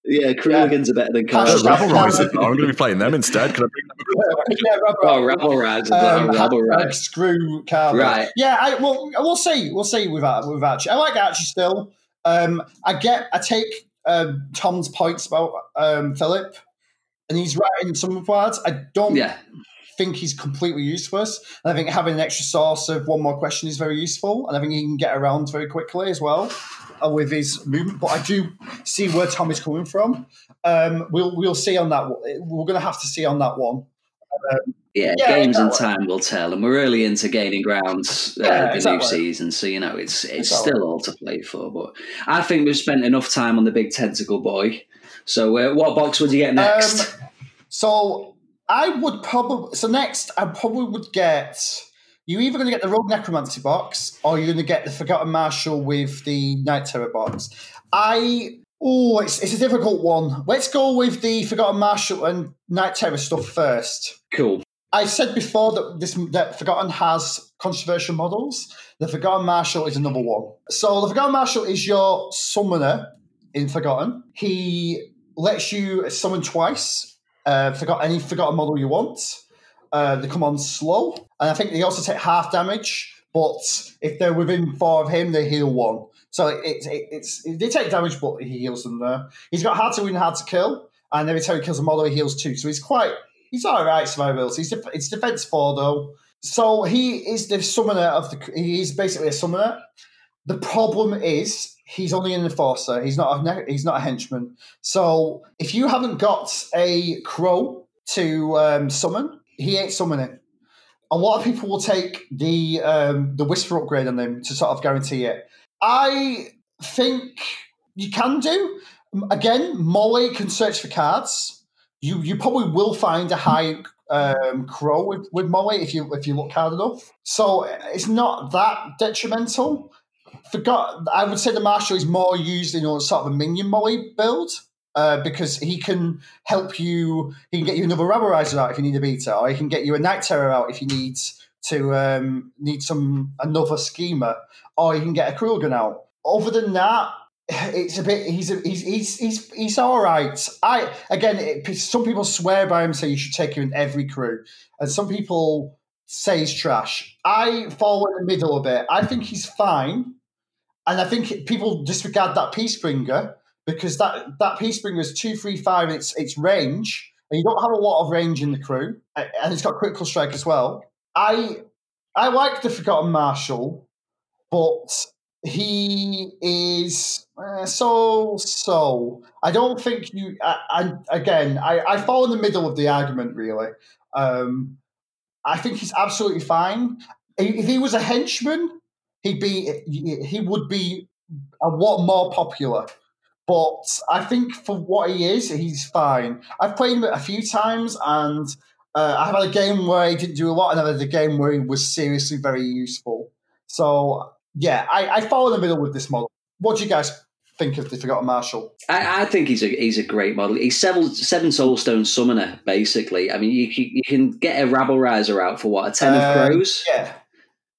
hard. That's not hard. yeah, Crooligan's are better than Can't Uh, Carver. just- Rabble Rising. I'm going to be playing them instead. Can I bring them? yeah, Rob, Oh, Rabble um, Rabble hashtag screw Carver. Right. Yeah, I well, we'll see. We'll see with Ar- with Archie. I like Archie still. Um, I get. I take um, Tom's points about um, Philip, and he's right in some regards. I don't Yeah. Think he's completely useless. And I think having an extra source of one more question is very useful, and I think he can get around very quickly as well uh, with his movement. But I do see where Tom is coming from. Um, we'll we'll see on that. We're going to have to see on that one. Yeah, Yeah, games and time will tell, and we're early into gaining ground uh, Yeah, the exactly. new season, so you know it's it's Exactly. still all to play for. But I think we've spent enough time on the big tentacle boy. So, uh, what box would you get next? Um, so I would probably so next I probably would get you're either going to get the Rogue Necromancy box or you're going to get the Forgotten Marshal with the Night Terror box. I oh, it's it's a difficult one. Let's go with the Forgotten Marshal and Night Terror stuff first. Cool. I said before that this that Forgotten has controversial models. The Forgotten Marshal is another one. So the Forgotten Marshal is your summoner in Forgotten. He lets you summon twice. Uh, forgot any Forgotten model you want. Uh, they come on slow, and I think they also take half damage. But if they're within four of him, they heal one. So it, it, it's they take damage, but he heals them there. He's got hard to win, hard to kill, and every time he kills a model, he heals two. So he's quite he's all right survivability. He's def- it's defense four though. So he is the summoner of the. He is basically a summoner. The problem is he's only an enforcer. He's not a he's not a henchman. So if you haven't got a crow to um, summon, he ain't summoning. A lot of people will take the um, the whisper upgrade on them to sort of guarantee it. I think you can do. Again, Molly can search for cards. You you probably will find a high um, crow with, with Molly if you if you look hard enough. So it's not that detrimental. Forgot. I would say the Marshal is more used in a sort of a minion Molly build. Uh, because he can help you. He can get you another Rabble Riser out if you need a beta, or he can get you a Night Terror out if you need to um, need some another schemer, or he can get a Crooligan out. Other than that, it's a bit. He's a, he's he's he's he's all right. I again, it, some people swear by him, say you should take him in every crew, and some people say he's trash. I fall in the middle a bit. I think he's fine, and I think people disregard that Peacebringer because that that Peacebringer is two three five. Its its range, and you don't have a lot of range in the crew, and it's got critical strike as well. I I like the Forgotten Marshal, but he is uh, so so. I don't think you. I, I again, I, I fall in the middle of the argument. Really, um, I think he's absolutely fine. If he was a henchman, he'd be he would be a lot more popular. But I think for what he is, he's fine. I've played him a few times, and uh, I've had a game where he didn't do a lot, and I've had a game where he was seriously very useful. So yeah, I, I fall in the middle with this model. What do you guys think of the Forgotten Marshal? I, I think he's a he's a great model. He's seven seven soulstone summoner basically. I mean, you you can get a Rabble Riser out for what a ten of Um, crows. Yeah,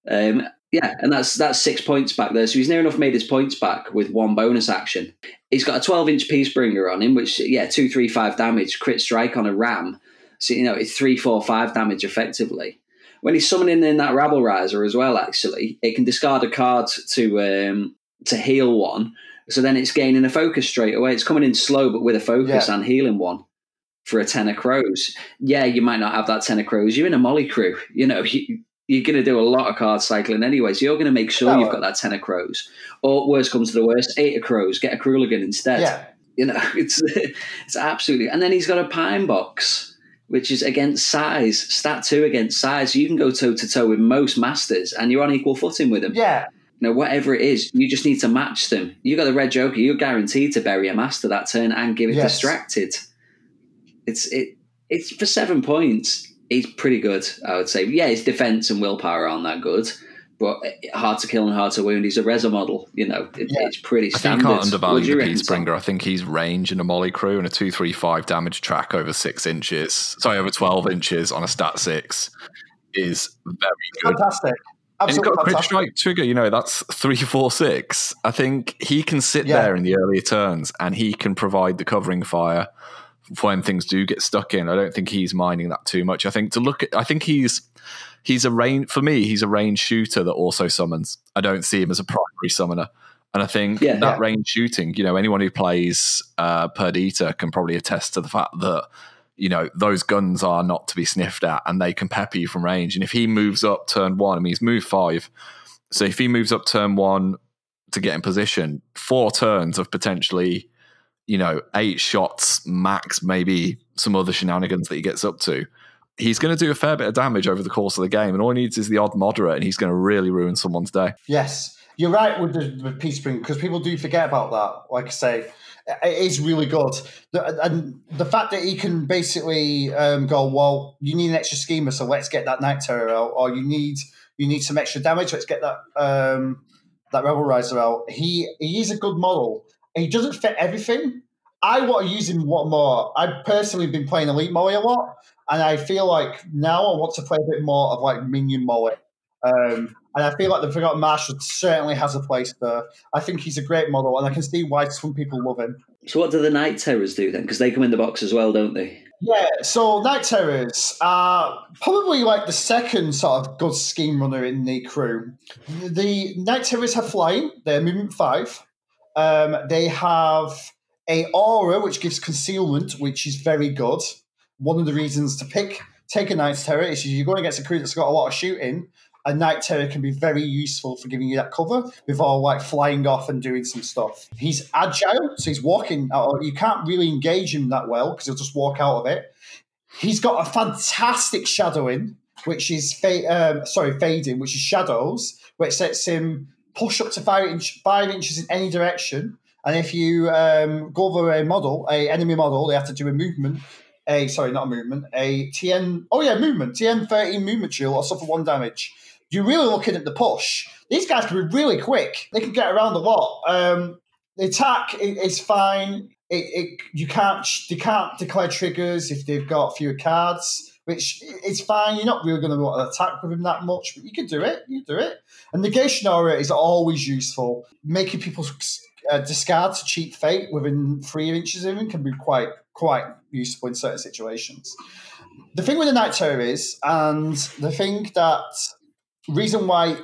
Um, yeah, and that's that's six points back there. So he's near enough made his points back with one bonus action. He's got a twelve inch piece bringer on him, which yeah, two three five damage, crit strike on a ram. So you know it's three four five damage effectively. When he's summoning in that rabble riser as well, actually, it can discard a card to um, to heal one. So then it's gaining a focus straight away. It's coming in slow, but with a focus Yeah. and healing one for a ten of crows. Yeah, you might not have that ten of crows. You're in a molly crew. You know, you, you're going to do a lot of card cycling anyway. So you're going to make sure Oh. you've got that ten of crows. Or worst comes to the worst, eight of crows. Get a Crooligan instead. yeah. You know, it's it's absolutely. And then he's got a pine box, which is against size, stat two against size. You can go toe to toe with most masters, and you're on equal footing with them. Yeah, You know, whatever it is, you just need to match them. You got the red joker. You're guaranteed to bury a master that turn and give it Yes. distracted. It's it. It's for seven points. He's pretty good, I would say. Yeah, his defense and willpower aren't that good, but hard to kill and hard to wound. He's a Rezzer model. You know, it, Yeah. it's pretty I standard. you can't undervalue you the reckon, Peace Bringer. I think he's range in a Molly crew and a 235 damage track over six inches, sorry, over 12 inches on a stat six is very good. fantastic. And he's Absolutely got a crit strike trigger, you know, that's three, four, six. I think he can sit Yeah. there in the earlier turns and he can provide the covering fire when things do get stuck in. I don't think he's minding that too much. I think to look at, I think he's he's a range for me. He's a range shooter that also summons. I don't see him as a primary summoner. And I think Yeah. that Yeah. range shooting, you know, anyone who plays uh, Perdita can probably attest to the fact that you know those guns are not to be sniffed at, and they can pepper you from range. And if he moves up turn one, I mean, he's moved five, so if he moves up turn one to get in position, four turns of potentially, you know, eight shots max, maybe some other shenanigans that he gets up to. He's going to do a fair bit of damage over the course of the game, and all he needs is the odd moderate, and he's going to really ruin someone's day. Yes. You're right with the Peacebringer because people do forget about that. Like I say, it is really good. The, and the fact that he can basically um, go, well, you need an extra schemer, so let's get that Night Terror out, or you need you need some extra damage, let's get that um, that Rabble Riser out. He he is a good model. He doesn't fit everything. I want to use him a lot more. I've personally been playing Elite Molly a lot, and I feel like now I want to play a bit more of like Minion Molly. Um, and I feel like the Forgotten Marshal certainly has a place there. I think he's a great model, and I can see why some people love him. So what do the Night Terrors do then? Because they come in the box as well, don't they? Yeah, so Night Terrors are probably like the second sort of good scheme runner in the crew. The Night Terrors have flying, they're movement five. Um, they have a aura which gives concealment, which is very good. One of the reasons to pick take a Night Terror is you're going against a crew that's got a lot of shooting, a Night Terror can be very useful for giving you that cover before like flying off and doing some stuff. He's agile, so he's walking. Out, you can't really engage him that well because he'll just walk out of it. He's got a fantastic shadowing, which is fa- um, sorry fading, which is shadows, which sets him push up to five inch five inches in any direction. And if you um, go over a model, a enemy model, they have to do a movement. A sorry, not a movement. A TN. Oh yeah, movement. TN thirteen movement shield or suffer one damage you're really looking at the push. These guys can be really quick. They can get around a lot. Um, the attack is fine. It, it, you can't they can't declare triggers if they've got fewer cards, which is fine. You're not really going to want to attack with him that much, but you can do it. You do it. And negation aura is always useful. Making people uh, discard to cheat fate within three inches of him can be quite quite useful in certain situations. The thing with the Night Terror is, and the thing that reason why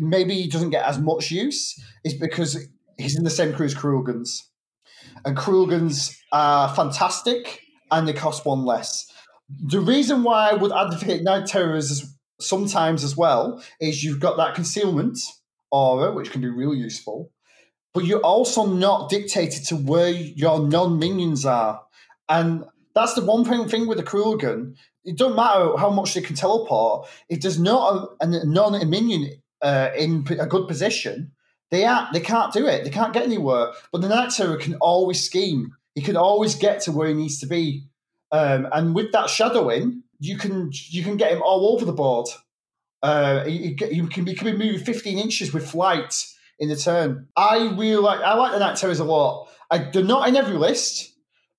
maybe he doesn't get as much use is because he's in the same crew as Crooligans. And Crooligans are fantastic and they cost one less. The reason why I would advocate Night Terrors sometimes as well is you've got that concealment aura, which can be really useful, but you're also not dictated to where your non minions are. And that's the one thing with the Crooligan it doesn't matter how much they can teleport. If there's not a, a non-minion uh, in a good position, they are they can't do it. They can't get anywhere. But the Night Terror can always scheme. He can always get to where he needs to be. Um, and with that shadowing, you can you can get him all over the board. Uh, you, can be, can be moving 15 inches with flight in the turn. I really like I like the Night Terrors a lot. I do not in every list,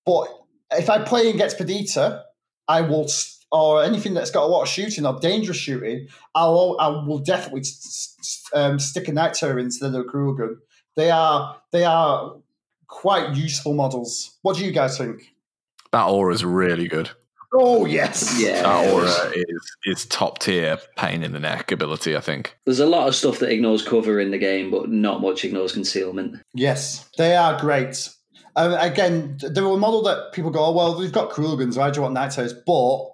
but if I play against Perdita, I will or anything that's got a lot of shooting or dangerous shooting, I'll I will definitely um, stick a Night Terror of a Crooligan. They are they are quite useful models. What do you guys think? That aura is really good. Oh yes, yeah. That aura is is top tier pain in the neck ability. I think there's a lot of stuff that ignores cover in the game, but not much ignores concealment. Yes, they are great. Um, again, they're a model that people go, oh, well, they've got Crooligans, why do you want Night Terrors? But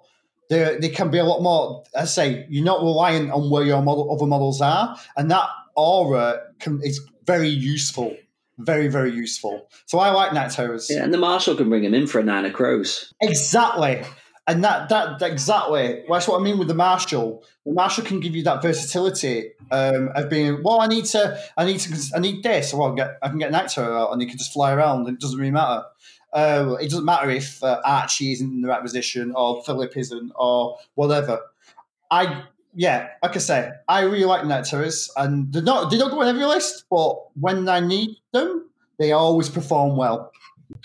they they can be a lot more. I say you're not reliant on where your model other models are, and that aura can, is very useful, very very useful. So I like Night Terrors. Yeah, and the Marshal can bring him in for a nine of crows. Exactly, and that, that exactly that's what I mean with the Marshal. The Marshal can give you that versatility um, of being well. I need to, I need to, I need this. Well, I, get, I can get Night Terror out, and you can just fly around. It doesn't really matter. Uh, it doesn't matter if uh, Archie isn't in the right position or Philip isn't or whatever. I yeah, like I say, I really like Night Terrors, and they don't they don't go on every list, but when I need them, they always perform well.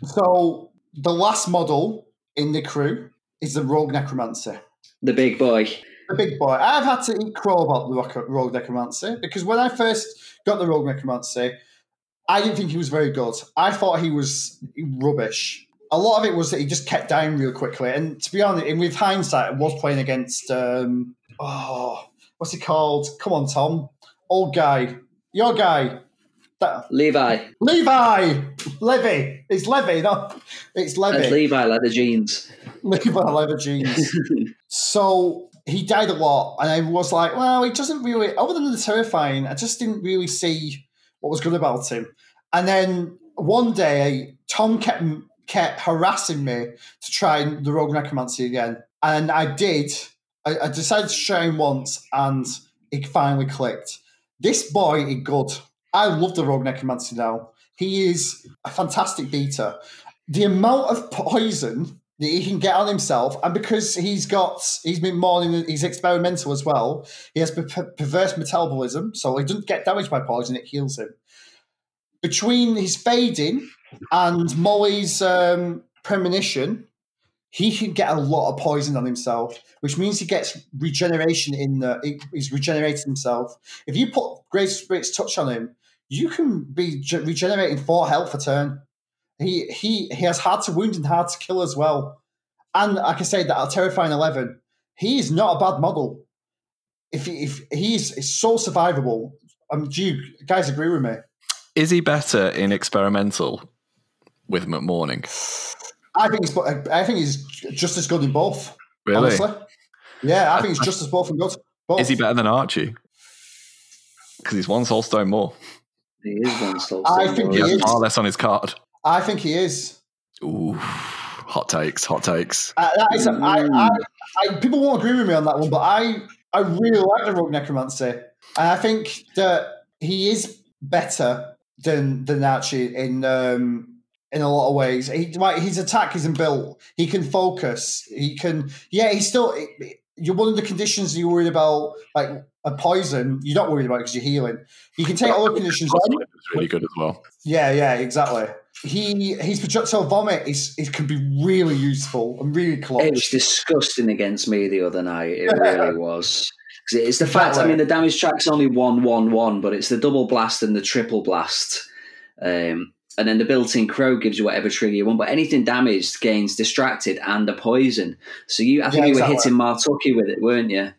So the last model in the crew is the Rogue Necromancer. The big boy. The big boy. I've had to eat crow about the Rogue Necromancer because when I first got the Rogue Necromancer, I didn't think he was very good. I thought he was rubbish. A lot of it was that he just kept down real quickly. And to be honest, and with hindsight, I was playing against um, oh, what's he called? Come on, Tom, old guy, your guy, that, Levi. Levi, Levy. It's Levy, no, it's Levy. That's Levi leather jeans. Levi leather jeans. so he died a lot, and I was like, well, he doesn't really. Other than the terrifying, I just didn't really see what was good about him. And then one day, Tom kept kept harassing me to try the Rogue Necromancer again, and I did. I, I decided to try him once, and it finally clicked. This boy is good. I love the Rogue Necromancer now. He is a fantastic beater. The amount of poison that he can get on himself, and because he's got, he's been more, in, he's experimental as well. He has per- perverse metabolism, so he doesn't get damaged by poison; it heals him. Between his fading and Molly's um, premonition, he can get a lot of poison on himself, which means he gets regeneration in the. He's regenerating himself. If you put Great Spirit's touch on him, you can be regenerating four health a turn. He he he has hard to wound and hard to kill as well. And like I say, that a terrifying eleven, he is not a bad model. If if he's is so survivable, um, do you guys agree with me? Is he better in experimental with McMourning? I think he's I think he's just as good in both. Really? Honestly. Yeah, I think he's just as both and good. Both. Is he better than Archie? Because he's one soulstone more. He is one soul. I think He He is. far less on his card. I think he is. Ooh, hot takes, hot takes. Uh, that is, I, I, I, people won't agree with me on that one, but I, I really like the Rogue Necromancer, and I think that he is better than than Archie in um, in a lot of ways. He, like, his attack isn't built. He can focus. He can. Yeah, he's still. You're one of the conditions you're worried about, like a poison. You're not worried about because you're healing. You can take other conditions. It's really good as well. Yeah, yeah, exactly. He his projectile vomit is it can be really useful and really It was disgusting against me the other night. It really was. It's the fact. I mean, the damage track's only one, one, one, but it's the double blast and the triple blast, um, and then the built-in crow gives you whatever trigger you want. But anything damaged gains distracted and a poison. So you, I think Yeah, you were hitting Mah Tucket with it, weren't you?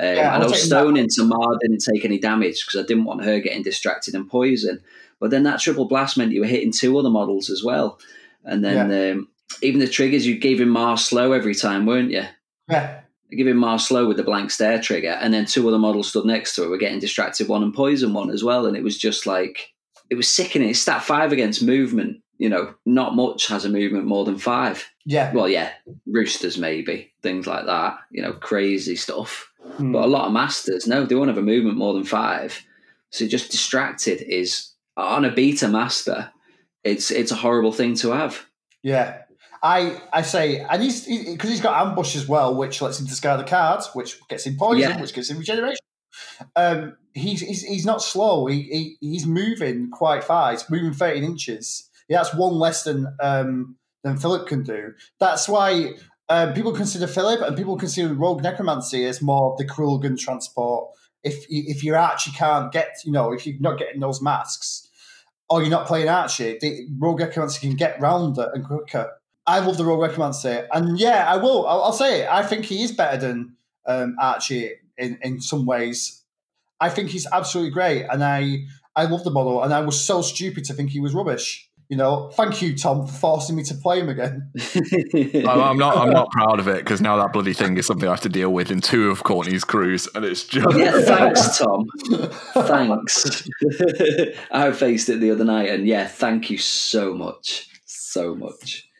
Um, Yeah, I and I was stoning to Mah didn't take any damage because I didn't want her getting distracted and poison. But then that triple blast meant you were hitting two other models as well. And then um, even the triggers, you gave him Mah slow every time, weren't you? Yeah, Giving Mah slow with the blank stare trigger, and then two other models stood next to her were getting distracted one and poison one as well. And it was just like, it was sickening. It's stat five against movement. You know, not much has a movement more than five. yeah. Well, yeah, roosters maybe, things like that, you know, crazy stuff. Hmm. But a lot of masters, no, they won't have a movement more than five. So just distracted is on a beta master, it's it's a horrible thing to have. Yeah. I I say, and he's because he's got ambush as well, which lets him discard the cards, which gets him poison, Yeah. which gets him regeneration. Um, he's, he's he's not slow. He, he he's moving quite fast. Moving thirteen inches. Yeah, that's one less than um than Philip can do. That's why um, people consider Philip and people consider Rogue Necromancer as more the Crooligan transport. If if you actually can't get, you know, if you're not getting those masks, or you're not playing Archie, the Rogue Necromancer can get rounder and quicker. I love the Rogue Necromancer, and yeah, I will. I'll, I'll say it. I think he is better than um, Archie in in some ways. I think he's absolutely great, and I I love the model, and I was so stupid to think he was rubbish. You know, thank you, Tom, for forcing me to play him again. I'm, I'm not. I'm not proud of it because now that bloody thing is something I have to deal with in two of Courtney's crews, and it's just. yeah, thanks, Tom. Thanks. I faced it the other night, and yeah, thank you so much, so much.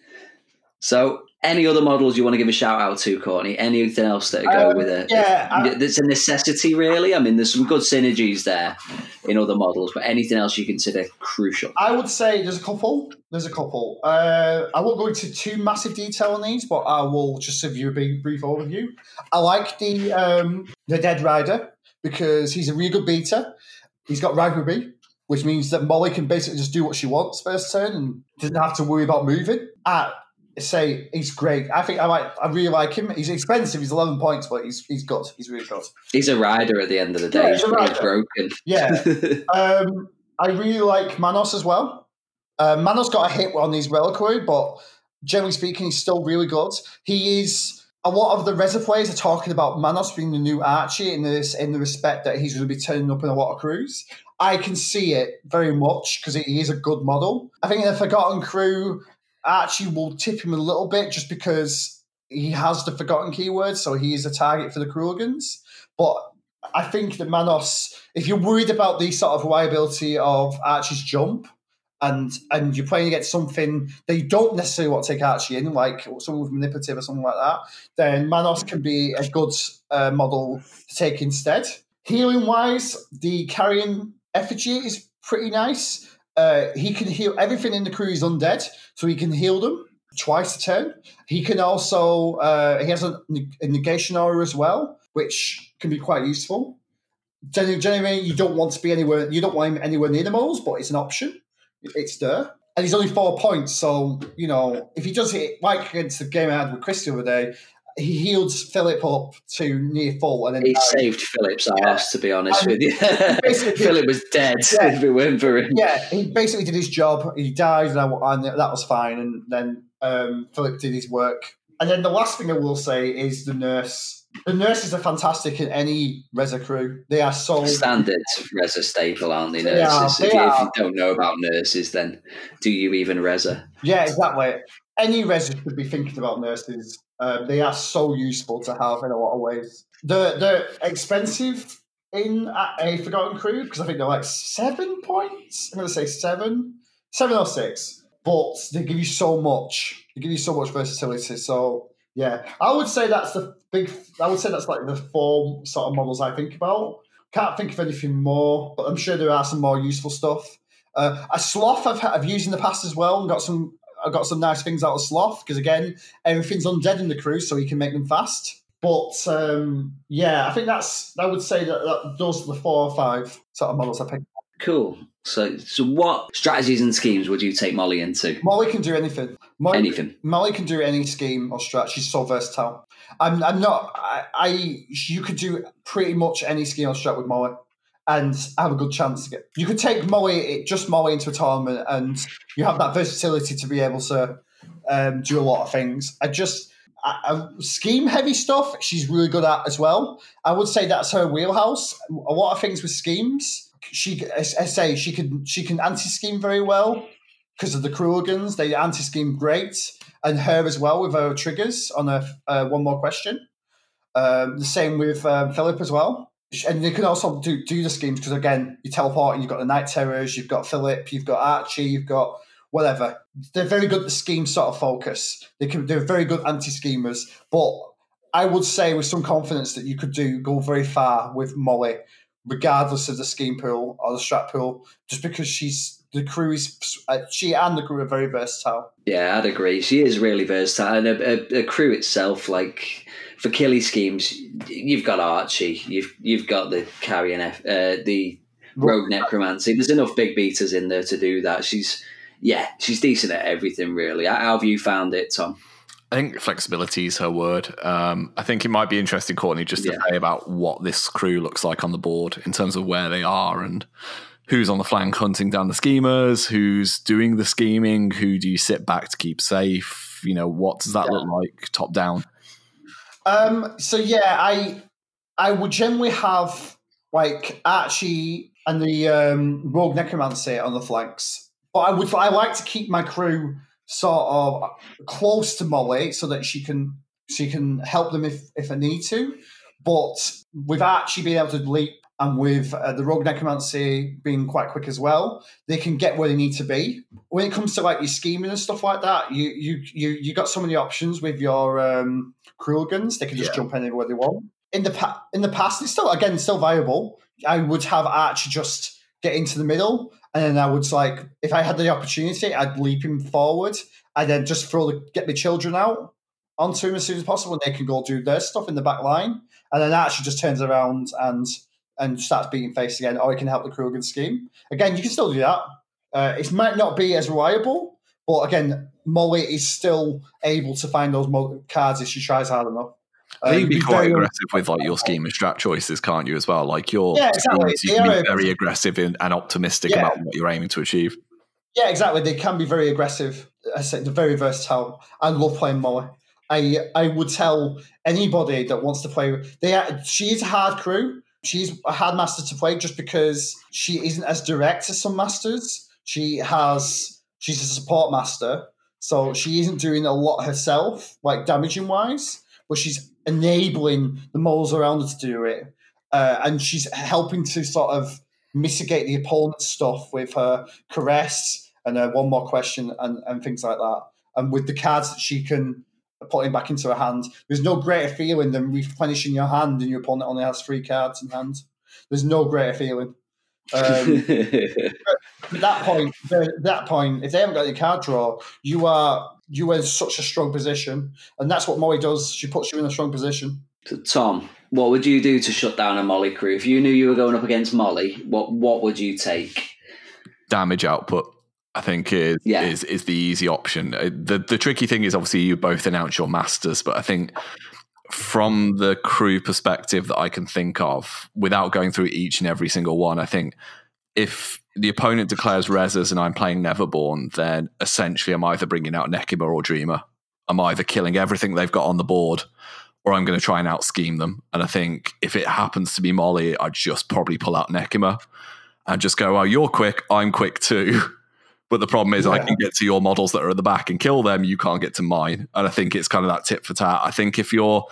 So, any other models you want to give a shout out to, Courtney? Anything else that go Um, with it? yeah, I- it's a necessity, really. I mean, there's some good synergies there in other models, but anything else you consider crucial? I would say there's a couple. There's a couple. Uh, I won't go into too massive detail on these, but I will just give you a brief overview. I like the um, the Dead Rider because he's a really good beater. He's got Ragruby, which means that Molly can basically just do what she wants first turn and doesn't have to worry about moving. Say he's great. I think I like. I really like him. He's expensive. He's 11 points, but he's he's good. He's really good. He's a rider at the end of the day. Yeah, he's he's a pretty rider. broken. Yeah. Um, I really like Manos as well. Uh, Manos got a hit on his reliquary, but generally speaking, he's still really good. He is. A lot of the Rezzer players are talking about Manos being the new Archie in this, in the respect that he's going to be turning up in a lot of crews. I can see it very much because he is a good model. I think in the Forgotten crew, Archie will tip him a little bit just because he has the Forgotten keyword, so he is a target for the Crooligans. But I think that Manos, if you're worried about the sort of reliability of Archie's jump, and and you're playing against something that you don't necessarily want to take Archie in, like someone with manipulative or something like that, then Manos can be a good uh, model to take instead. Healing wise, the Carrion Effigy is pretty nice. Uh, he can heal everything in the crew is undead, so he can heal them twice a turn. He can also uh, he has a, a negation aura as well, which can be quite useful. Generally, generally, you don't want to be anywhere. You don't want him anywhere near the moles, but it's an option. It's there, and he's only four points. So you know, if he does hit like against the game I had with Chris the other day, he healed Philip up to near full, and then He died. saved Philip's ass, to be honest And with you. basically- Philip was dead Yeah. if it weren't for him. yeah, he basically did his job. He died, and, I, and that was fine. And then um, Philip did his work. And then the last thing I will say is the nurse. The nurses are fantastic in any Rezzer crew. They are so Standard Rezzer staple, aren't they, They are, nurses? they if, you, if you don't know about nurses, then do you even Rezzer? yeah, exactly. Any Rezzer should be thinking about nurses. Uh, they are so useful to have in a lot of ways. They're they're expensive in a a Forgotten Crew because I think they're like seven points. I'm going to say seven, seven or six, but they give you so much. They give you so much versatility. So yeah, I would say that's the big. I would say that's like the four sort of models I think about. Can't think of anything more, but I'm sure there are some more useful stuff. Uh, a sloth I've, I've used in the past as well, and got some. I got some nice things out of sloth because again, everything's undead in the crew, so he can make them fast. But um, yeah, I think that's. I would say that, that those are the four or five sort of models I picked. Cool. So, so what strategies and schemes would you take Molly into? Molly can do anything. Molly, Anything. Molly can do any scheme or strat. She's so versatile. I'm, I'm not. I, I. You could do pretty much any scheme or strat with Molly, and have a good chance to get. You could take Molly, just Molly, into tournament, and you have that versatility to be able to um, do a lot of things. I just. I, I, scheme heavy stuff she's really good at as well. I would say that's her wheelhouse. A lot of things with schemes. She, I say, she can she can anti scheme very well because of the Crooligans. They anti scheme great, and her as well with her triggers on a uh, one more question. Um, the same with um, Philip as well. And they can also do, do the schemes because again, you teleport and you've got the Night Terrors, you've got Philip, you've got Archie, you've got whatever. They're very good at the scheme sort of focus. They can they're very good anti schemers, but I would say with some confidence that you could do go very far with Molly, regardless of the scheme pool or the strat pool, just because she's the crew is uh, she and the crew are very versatile. Yeah, I'd agree. She is really versatile, and a, a, a crew itself, like for killy schemes, you've got Archie, you've you've got the carrion, F, uh, the rogue necromancer. There's enough big beaters in there to do that. She's yeah, she's decent at everything really. How have you found it, Tom? I think flexibility is her word. Um, I think it might be interesting, Courtney, just to Yeah. say about what this crew looks like on the board in terms of where they are and who's on the flank hunting down the schemers, who's doing the scheming, who do you sit back to keep safe? You know, what does that look like top down? Um, so yeah, I I would generally have like Archie and the um, Rogue Necromancer on the flanks, but I would I like to keep my crew sort of close to Molly so that she can she can help them if if I need to, but with Archie being able to leap and with uh, the Rogue Necromancer being quite quick as well, they can get where they need to be. When it comes to like your scheming and stuff like that, you you you you got so many options with your um, Crooligans. They can just Yeah. jump anywhere they want. In the pa- in the past, it's still again still viable. I would have Archie just get into the middle, and then I would like if I had the opportunity, I'd leap him forward, and then just throw the get the children out onto him as soon as possible, and they can go do their stuff in the back line, and then Archie just turns around and and starts beating face again, or he can help the Crooligan scheme. Again, you can still do that. Uh, it might not be as reliable, but again, Molly is still able to find those cards if she tries hard enough. Uh, you can be be quite aggressive with like your scheme and strat choices, can't you? As well, like your Yeah, exactly. schemes, you can be very aggressive and, and optimistic Yeah. about what you're aiming to achieve. Yeah, exactly. They can be very aggressive. I said they're very versatile. I love playing Molly. I I would tell anybody that wants to play. They she is a hard crew. She's a hard master to play just because she isn't as direct as some masters. She has she's a support master, so she isn't doing a lot herself, like damaging wise, but she's enabling the moles around her to do it, uh, and she's helping to sort of mitigate the opponent's stuff with her caress and uh, one more question and, and things like that. And with the cards that she can put in back into her hand, there's no greater feeling than replenishing your hand and your opponent only has three cards in hand. There's no greater feeling. Um, at that point, at that point, if they haven't got any card draw, you are you are in such a strong position, and that's what Molly does. She puts you in a strong position. So, Tom, what would you do to shut down a Molly crew? If you knew you were going up against Molly, what what would you take? damage output. I think is Yeah. is is the easy option. Uh, The the tricky thing is obviously you both announce your masters, but I think from the crew perspective that I can think of, without going through each and every single one, I think if the opponent declares Rezzers and I'm playing Neverborn, then essentially I'm either bringing out Nekima or Dreamer. I'm either killing everything they've got on the board, or I'm going to try and out scheme them. And I think if it happens to be Molly, I'd just probably pull out Nekima and just go, "Oh, you're quick, I'm quick too." But the problem is, I can get to your models that are at the back and kill them. You can't get to mine. And I think it's kind of that tit for tat. I think if you're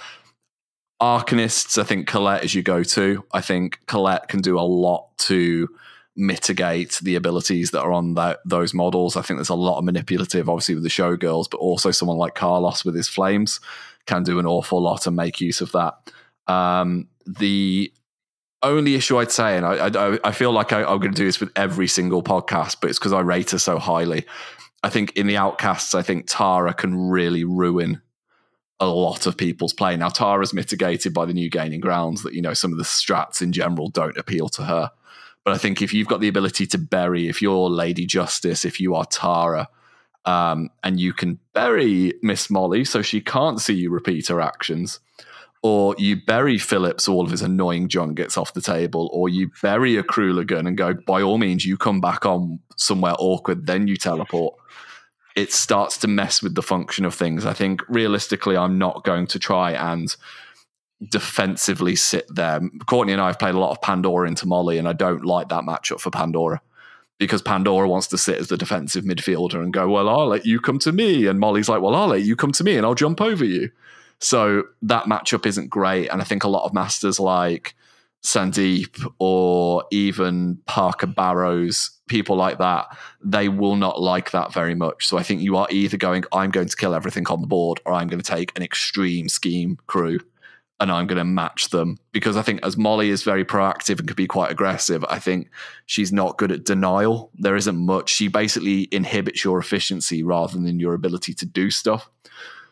Arcanists, I think Colette is your go to. I think Colette can do a lot to mitigate the abilities that are on that, those models. I think there's a lot of manipulative, obviously, with the showgirls, but also someone like Carlos with his flames can do an awful lot and make use of that. Um, the only issue I'd say, and I, I, I feel like I, I'm going to do this with every single podcast, but it's because I rate her so highly. I think in the outcasts, I think Tara can really ruin a lot of people's play. Now, Tara's mitigated by the new gaining grounds that, you know, some of the strats in general don't appeal to her. But I think if you've got the ability to bury, if you're Lady Justice, if you are Tara, um, and you can bury Miss Molly so she can't see you repeat her actions, or you bury Phillips, all of his annoying junk gets off the table, or you bury a Crooligan and go, by all means, you come back on somewhere awkward, then you teleport. It starts to mess with the function of things. I think realistically, I'm not going to try and defensively sit there. Courtney and I have played a lot of Pandora into Molly, and I don't like that matchup for Pandora because Pandora wants to sit as the defensive midfielder and go, Well, I'll let you come to me. And Molly's like, Well, I'll let you come to me and I'll jump over you. So that matchup isn't great. And I think a lot of masters like Sandeep or even Parker Barrows, people like that, they will not like that very much. So I think you are either going, I'm going to kill everything on the board, or I'm going to take an extreme scheme crew and I'm going to match them. Because I think as Molly is very proactive and could be quite aggressive, I think she's not good at denial. There isn't much. She basically inhibits your efficiency rather than your ability to do stuff.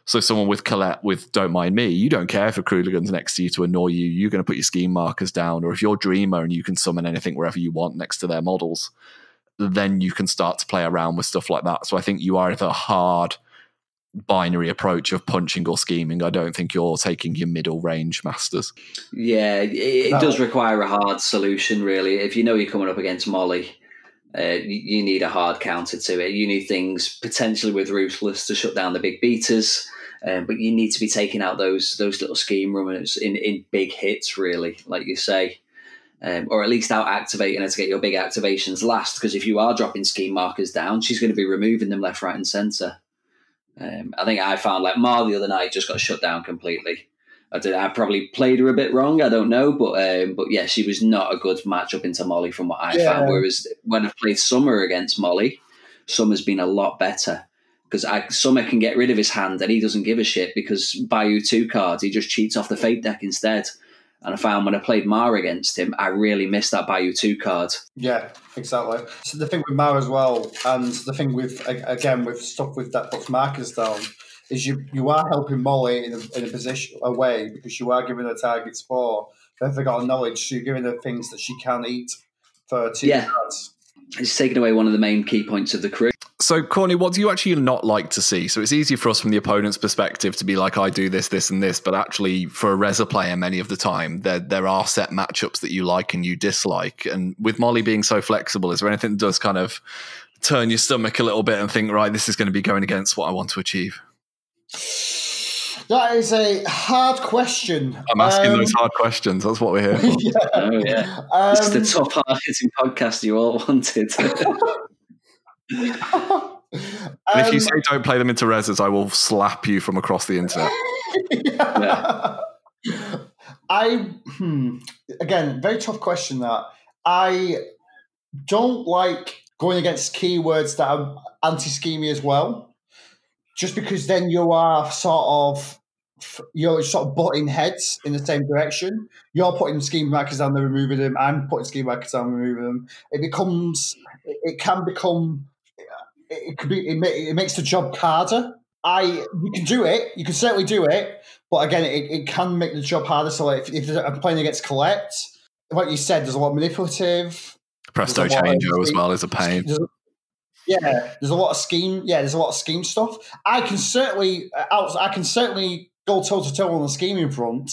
So someone with Colette with Don't Mind Me, you don't care if a Crooligan's next to you to annoy you. You're going to put your scheme markers down. Or if you're Dreamer and you can summon anything wherever you want next to their models, then you can start to play around with stuff like that. So I think you are either hard binary approach of punching or scheming. I don't think you're taking your middle range masters. Yeah, it, it No. does require a hard solution, really. If you know you're coming up against Molly, uh, you, need a hard counter to it. You need things potentially with Ruthless to shut down the big beaters, um, but you need to be taking out those those little scheme runners in, in big hits, really, like you say. Um, or at least out activating her to get your big activations last. Because if you are dropping scheme markers down, she's going to be removing them left, right, and centre. Um, I think I found like Mah the other night just got shut down completely. I did. I probably played her a bit wrong. I don't know, but um, but yeah, she was not a good matchup into Molly from what I Yeah. found. Whereas when I've played Som'er against Molly, Som'er's been a lot better because Summer can get rid of his hand and he doesn't give a shit because Bayou two cards he just cheats off the fate deck instead. And I found when I played Mah against him, I really missed that Bayou two card. Yeah, exactly. So the thing with Mah as well, and the thing with again with stuff with that puts markers down, is you you are helping Molly in a, in a position a way because you are giving her targets for they've got knowledge, so you're giving her things that she can eat for two Yeah. cards. It's taken away one of the main key points of the crew. So, Courtney, what do you actually not like to see? So, it's easy for us from the opponent's perspective to be like, I do this, this, and this. But actually, for a Rezzer player, many of the time, there, there are set matchups that you like and you dislike. And with Molly being so flexible, is there anything that does kind of turn your stomach a little bit and think, right, this is going to be going against what I want to achieve? That is a hard question. I'm asking Um, those hard questions. That's what we're here for. yeah. Oh yeah, Um, it's the top hard hitting podcast you all wanted. And if you um, say don't play them into reses, I will slap you from across the internet. I hmm, again, very tough question. That I don't like going against keywords that are anti-schemy as well, just because then you are sort of you're sort of butting heads in the same direction. You're putting scheme markers down, they're removing them. I'm putting scheme markers down, removing them. It becomes, it, can become, it, could be, it, ma- it makes the job harder. I, you can do it, you can certainly do it, but again, it, it can make the job harder. So if, if I'm playing against Colette, like you said, there's a lot of manipulative. Presto There's a lot of Changeo as well is a pain. Yeah, there's a lot of scheme. Yeah, there's a lot of scheme stuff. I can certainly, uh, I can certainly go toe to toe on the scheming front,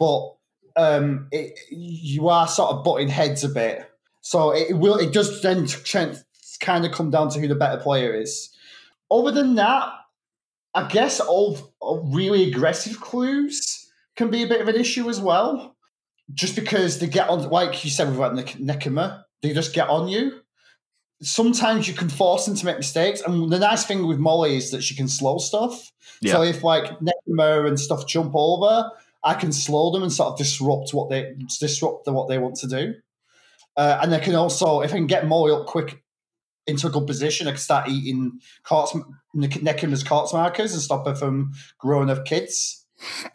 but um, it, you are sort of butting heads a bit. So it will. It does then kind of come down to who the better player is. Other than that, I guess all, all really aggressive clues can be a bit of an issue as well. Just because they get on, like you said with like Nek- Nekima, they just get on you sometimes you can force them to make mistakes. And the nice thing with Molly is that she can slow stuff. So if like Nekima and stuff jump over, I can slow them and sort of disrupt what they disrupt the, what they want to do. Uh, and I can also, if I can get Molly up quick into a good position, I can start eating Nek- Nekima's markers and stop her from growing up kids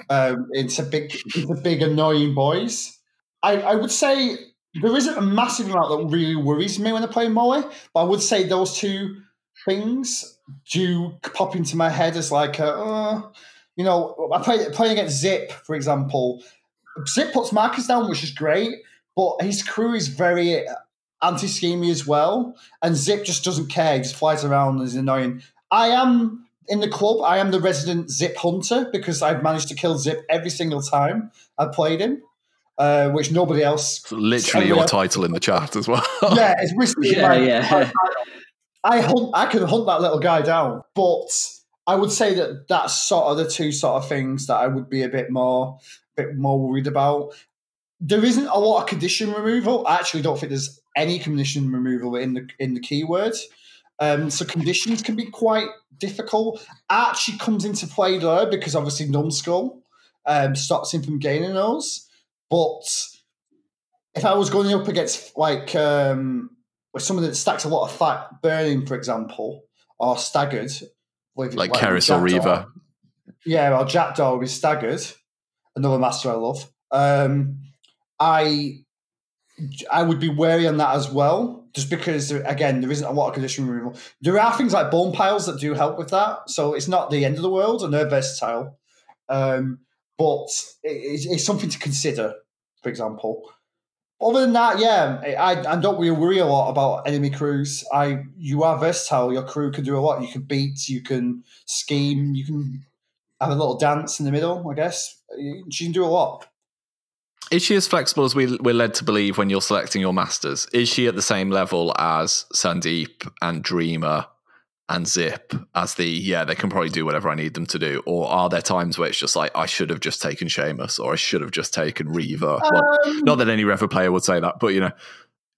um, into big, into big annoying boys. I, I would say there isn't a massive amount that really worries me when I play Molly, but I would say those two things do pop into my head as like, a, uh, you know, I play playing against Zip, for example. Zip puts markers down, which is great, but his crew is very anti-schemy as well, and Zip just doesn't care. He just flies around and is annoying. I am in the club. I am the resident Zip hunter because I've managed to kill Zip every single time I played him, uh, which nobody else It's literally your everybody- title in the chat as well. yeah, it's risky. Yeah, like, yeah. I, I hunt. I can hunt that little guy down, but I would say that that's sort of the two sort of things that I would be a bit more, bit more worried about. There isn't a lot of condition removal. I actually don't think there's any condition removal in the in the keyword. Um, so conditions can be quite difficult. Actually comes into play though because obviously numbskull um, stops him from gaining those. But if I was going up against like um, with someone that stacks a lot of fat burning, for example, or staggered, with, like with Kaeris or. Reva. Yeah, well, Jackdaw with staggered, another master I love. Um, I I would be wary on that as well, just because again there isn't a lot of condition removal. There are things like bone piles that do help with that, so it's not the end of the world, and they're versatile. Um, but it's, it's something to consider. For example, other than that, yeah, I, I don't really worry a lot about enemy crews. I you are versatile. Your crew can do a lot. You can beat. You can scheme. You can have a little dance in the middle. I guess she can do a lot. Is she as flexible as we, we're led to believe when you're selecting your masters? Is she at the same level as Sandeep and Dreamer and Zip as the, yeah, they can probably do whatever I need them to do? Or are there times where it's just like, I should have just taken Seamus or I should have just taken Reva? Well, Um, not that any Reva player would say that, but you know,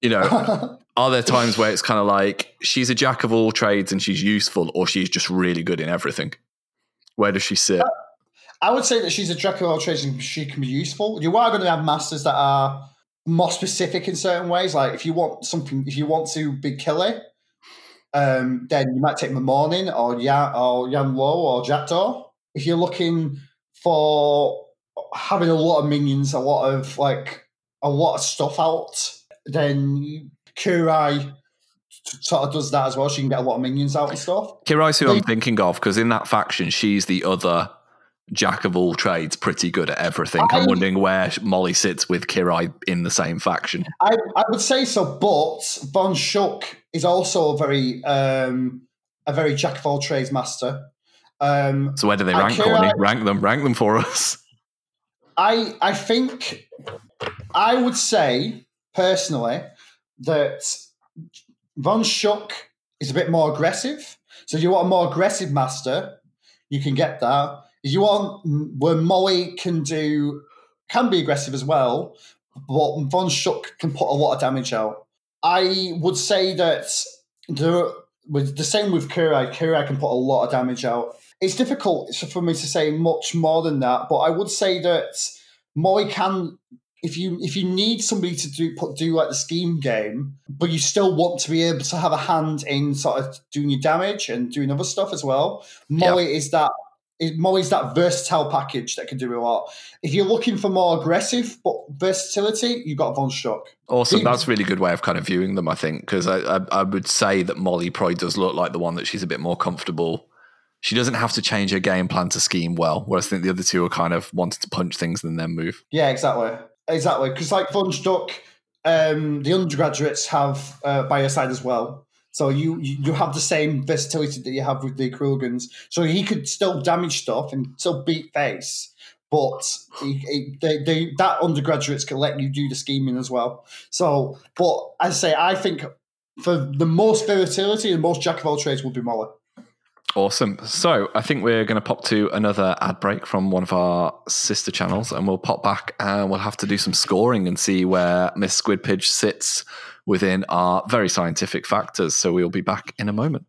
you know, are there times where it's kind of like she's a jack of all trades and she's useful or she's just really good in everything? Where does she sit? I would say that she's a jack of all trades and she can be useful. You are going to have masters that are more specific in certain ways. Like if you want something, if you want to be killer, um, then you might take Morning or Yan or Yan Lo or Jackdaw. If you're looking for having a lot of minions, a lot of like a lot of stuff out, then Kirai sort of does that as well. She can get a lot of minions out and stuff. Kirai's who I'm thinking of because in that faction, she's the other jack of all trades, pretty good at everything. I- I'm wondering where Molly sits with Kirai in the same faction. I, I would say so, but Von Schtook is also a very um, a very jack of all trades master. Um, So where do they rank, Kirai-? Rank them, rank them for us. I I think I would say personally that Von Schtook is a bit more aggressive. So if you want a more aggressive master, you can get that. You want where Molly can do can be aggressive as well, but Von Schtook can put a lot of damage out. I would say that the with the same with Kirai, Kirai can put a lot of damage out. It's difficult for me to say much more than that, but I would say that Molly can if you if you need somebody to do put do like the scheme game, but you still want to be able to have a hand in sort of doing your damage and doing other stuff as well. Molly is that Molly's that versatile package that can do a lot. If you're looking for more aggressive but versatility, you've got Von Schtook. Awesome. That's a really good way of kind of viewing them, I think, because I, I, I would say that Molly probably does look like the one that she's a bit more comfortable. She doesn't have to change her game plan to scheme well, whereas I think the other two are kind of wanting to punch things and then move. Yeah, exactly, exactly. Because like Von Schtook, um, the undergraduates have uh, by your side as well. So you you have the same versatility that you have with the Crooligans. So he could still damage stuff and still beat face, but he, he, they, they, that undergraduates can let you do the scheming as well. So, but I say, I think for the most versatility and most jack of all trades would be Molly. Awesome. So I think we're going to pop to another ad break from one of our sister channels, and we'll pop back and we'll have to do some scoring and see where Miss Squidpiddge sits within our very scientific factors. So we'll be back in a moment.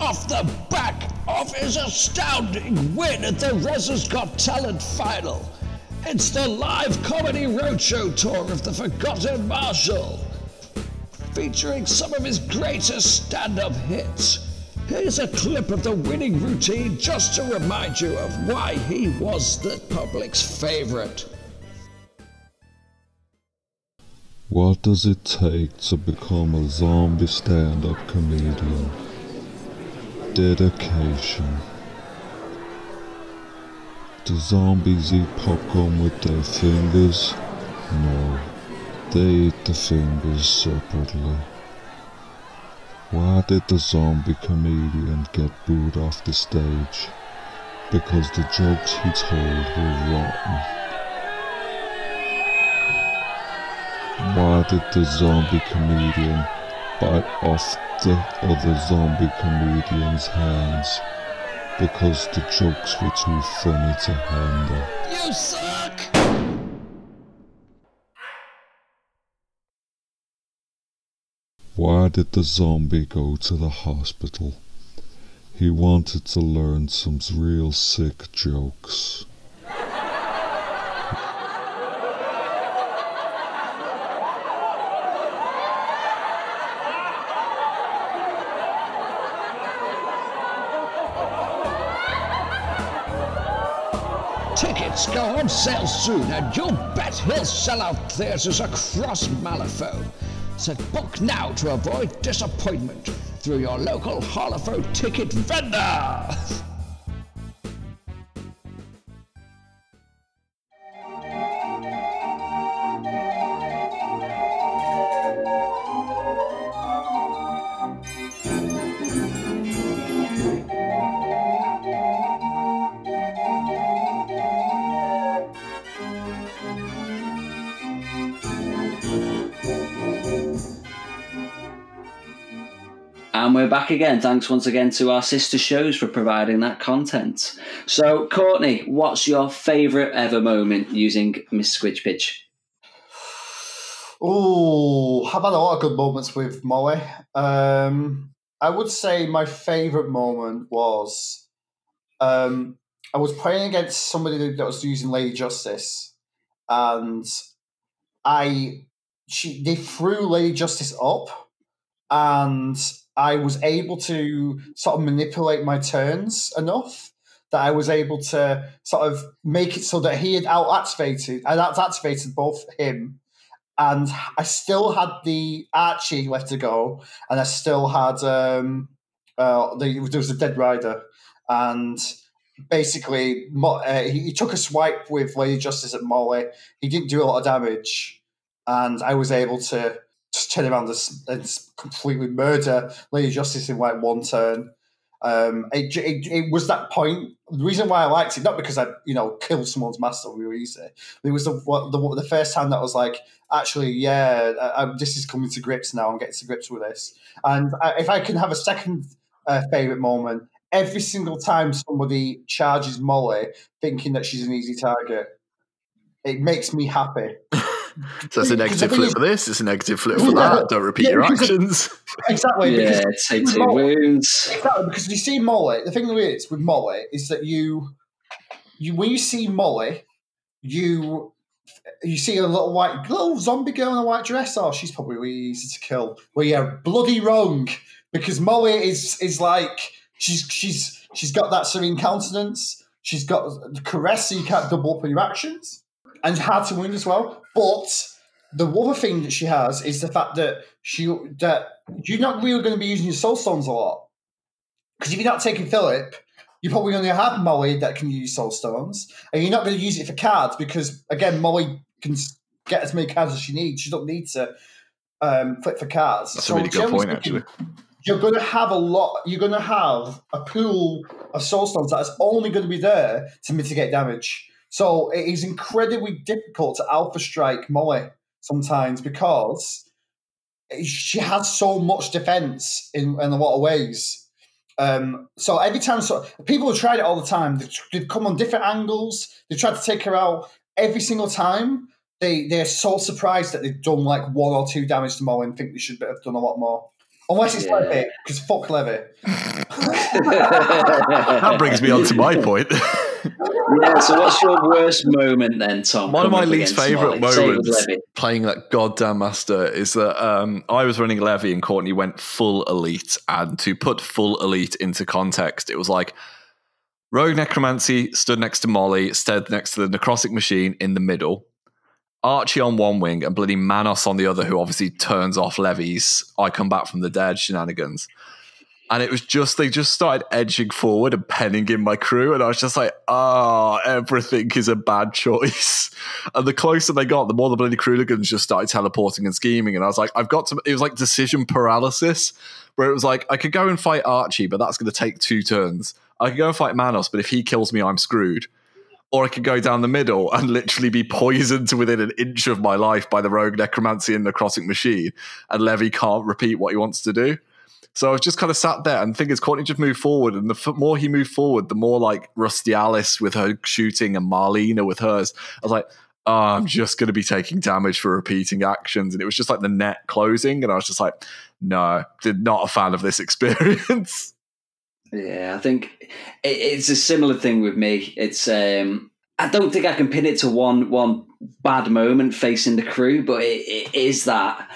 Off the back of his astounding win at the Rezzers Got Talent final, it's the live comedy roadshow tour of the Forgotten Marshal, featuring some of his greatest stand up hits. Here's a clip of the winning routine just to remind you of why he was the public's favorite. What does it take to become a zombie stand up comedian? Dedication. Do zombies eat popcorn with their fingers? No, they eat the fingers separately. Why did the zombie comedian get booed off the stage? Because the jokes he told were rotten. Why did the zombie comedian bite off the other zombie comedian's hands? Because the jokes were too funny to handle. You suck! Why did the zombie go to the hospital? He wanted to learn some real sick jokes. Go on sale soon, and you'll bet he'll sell out theatres across Malifaux. So book now to avoid disappointment through your local Harlefaux ticket vendor. back again. Thanks once again to our sister shows for providing that content. So, Courtney, what's your favourite ever moment using Miss Squidpiddge? Oh, I've had a lot of good moments with Molly. Um, I would say my favourite moment was um, I was playing against somebody that was using Lady Justice, and I she they threw Lady Justice up, and I was able to sort of manipulate my turns enough that I was able to sort of make it so that he had out activated. I out activated both him and I still had the Archie left to go, and I still had um, uh, the, there was a Dead Rider, and basically uh, he, he took a swipe with Lady Justice at Molly. He didn't do a lot of damage, and I was able to turn around and, completely murder Lady Justice in like one turn. Um, it, it, it was that point. The reason why I liked it, not because I, you know, killed someone's master really easy. It was the, the the first time that I was like, actually, yeah, I, I, this is coming to grips now. I'm getting to grips with this. And I, if I can have a second uh, favorite moment, every single time somebody charges Molly thinking that she's an easy target. It makes me happy. So it's a negative flip for this, it's a negative flip for Yeah. that. Don't repeat Yeah, your because- actions. Exactly. Yeah, take two Molly- wounds. Exactly, because you see Molly. The thing is with Molly is that you, you when you see Molly, you you see a little white little zombie girl in a white dress. Oh, she's probably really easy to kill. Well, yeah, bloody wrong. Because Molly is is like she's she's she's got that serene countenance. She's got the caress, so you can't double up on your actions, and hard to wound as well. But the other thing that she has is the fact that she that you're not really going to be using your soul stones a lot. Because if you're not taking Philip, you're probably only to have Molly that can use soul stones, and you're not going to use it for cards because again, Molly can get as many cards as she needs. She doesn't need to um, flip for cards. That's So a really good point, speaking, actually. You're going to have a lot. You're going to have a pool of soul stones that is only going to be there to mitigate damage. So it is incredibly difficult to alpha strike Molly sometimes because she has so much defense in, in a lot of ways. Um, so every time, so people have tried it all the time. They've, they've come on different angles. They tried to take her out every single time. They they're so surprised that they've done like one or two damage to Molly and think they should have done a lot more. Unless it's Yeah. Levy, because fuck Levy. That brings me on to my point. Yeah, so what's your worst moment then, Tom? One of my least favourite Molly? Say it with moments playing that goddamn master is that um, I was running Levy and Courtney went full elite. And to put full elite into context, it was like Rogue Necromancer stood next to Molly, stood next to the Necrotic Machine in the middle, Archie on one wing, and bloody Manos on the other, who obviously turns off Levy's I come back from the dead shenanigans. And it was just, they just started edging forward and penning in my crew. And I was just like, ah, everything is a bad choice. And the closer they got, the more the bloody Crooligans just started teleporting and scheming. And I was like, I've got to, it was like decision paralysis, where it was like, I could go and fight Archie, but that's going to take two turns. I could go and fight Manos, but if he kills me, I'm screwed. Or I could go down the middle and literally be poisoned to within an inch of my life by the rogue necromancer and necrotic machine. And Levy can't repeat what he wants to do. So I was just kind of sat there, and the thing is, Courtney just moved forward, and the f- more he moved forward, the more like Rusty Alyce with her shooting and Marlena with hers. I was like, oh, I'm just going to be taking damage for repeating actions, and it was just like the net closing, and I was just like, no, did not a fan of this experience. Yeah, I think it's a similar thing with me. It's um, I don't think I can pin it to one one bad moment facing the crew, but it, it is that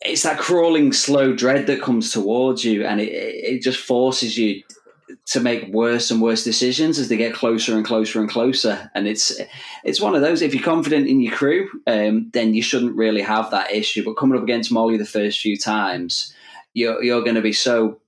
it's that crawling slow dread that comes towards you, and it it just forces you to make worse and worse decisions as they get closer and closer and closer. And it's it's one of those. If you're confident in your crew, um, then you shouldn't really have that issue. But coming up against Molly the first few times, you're you're going to be so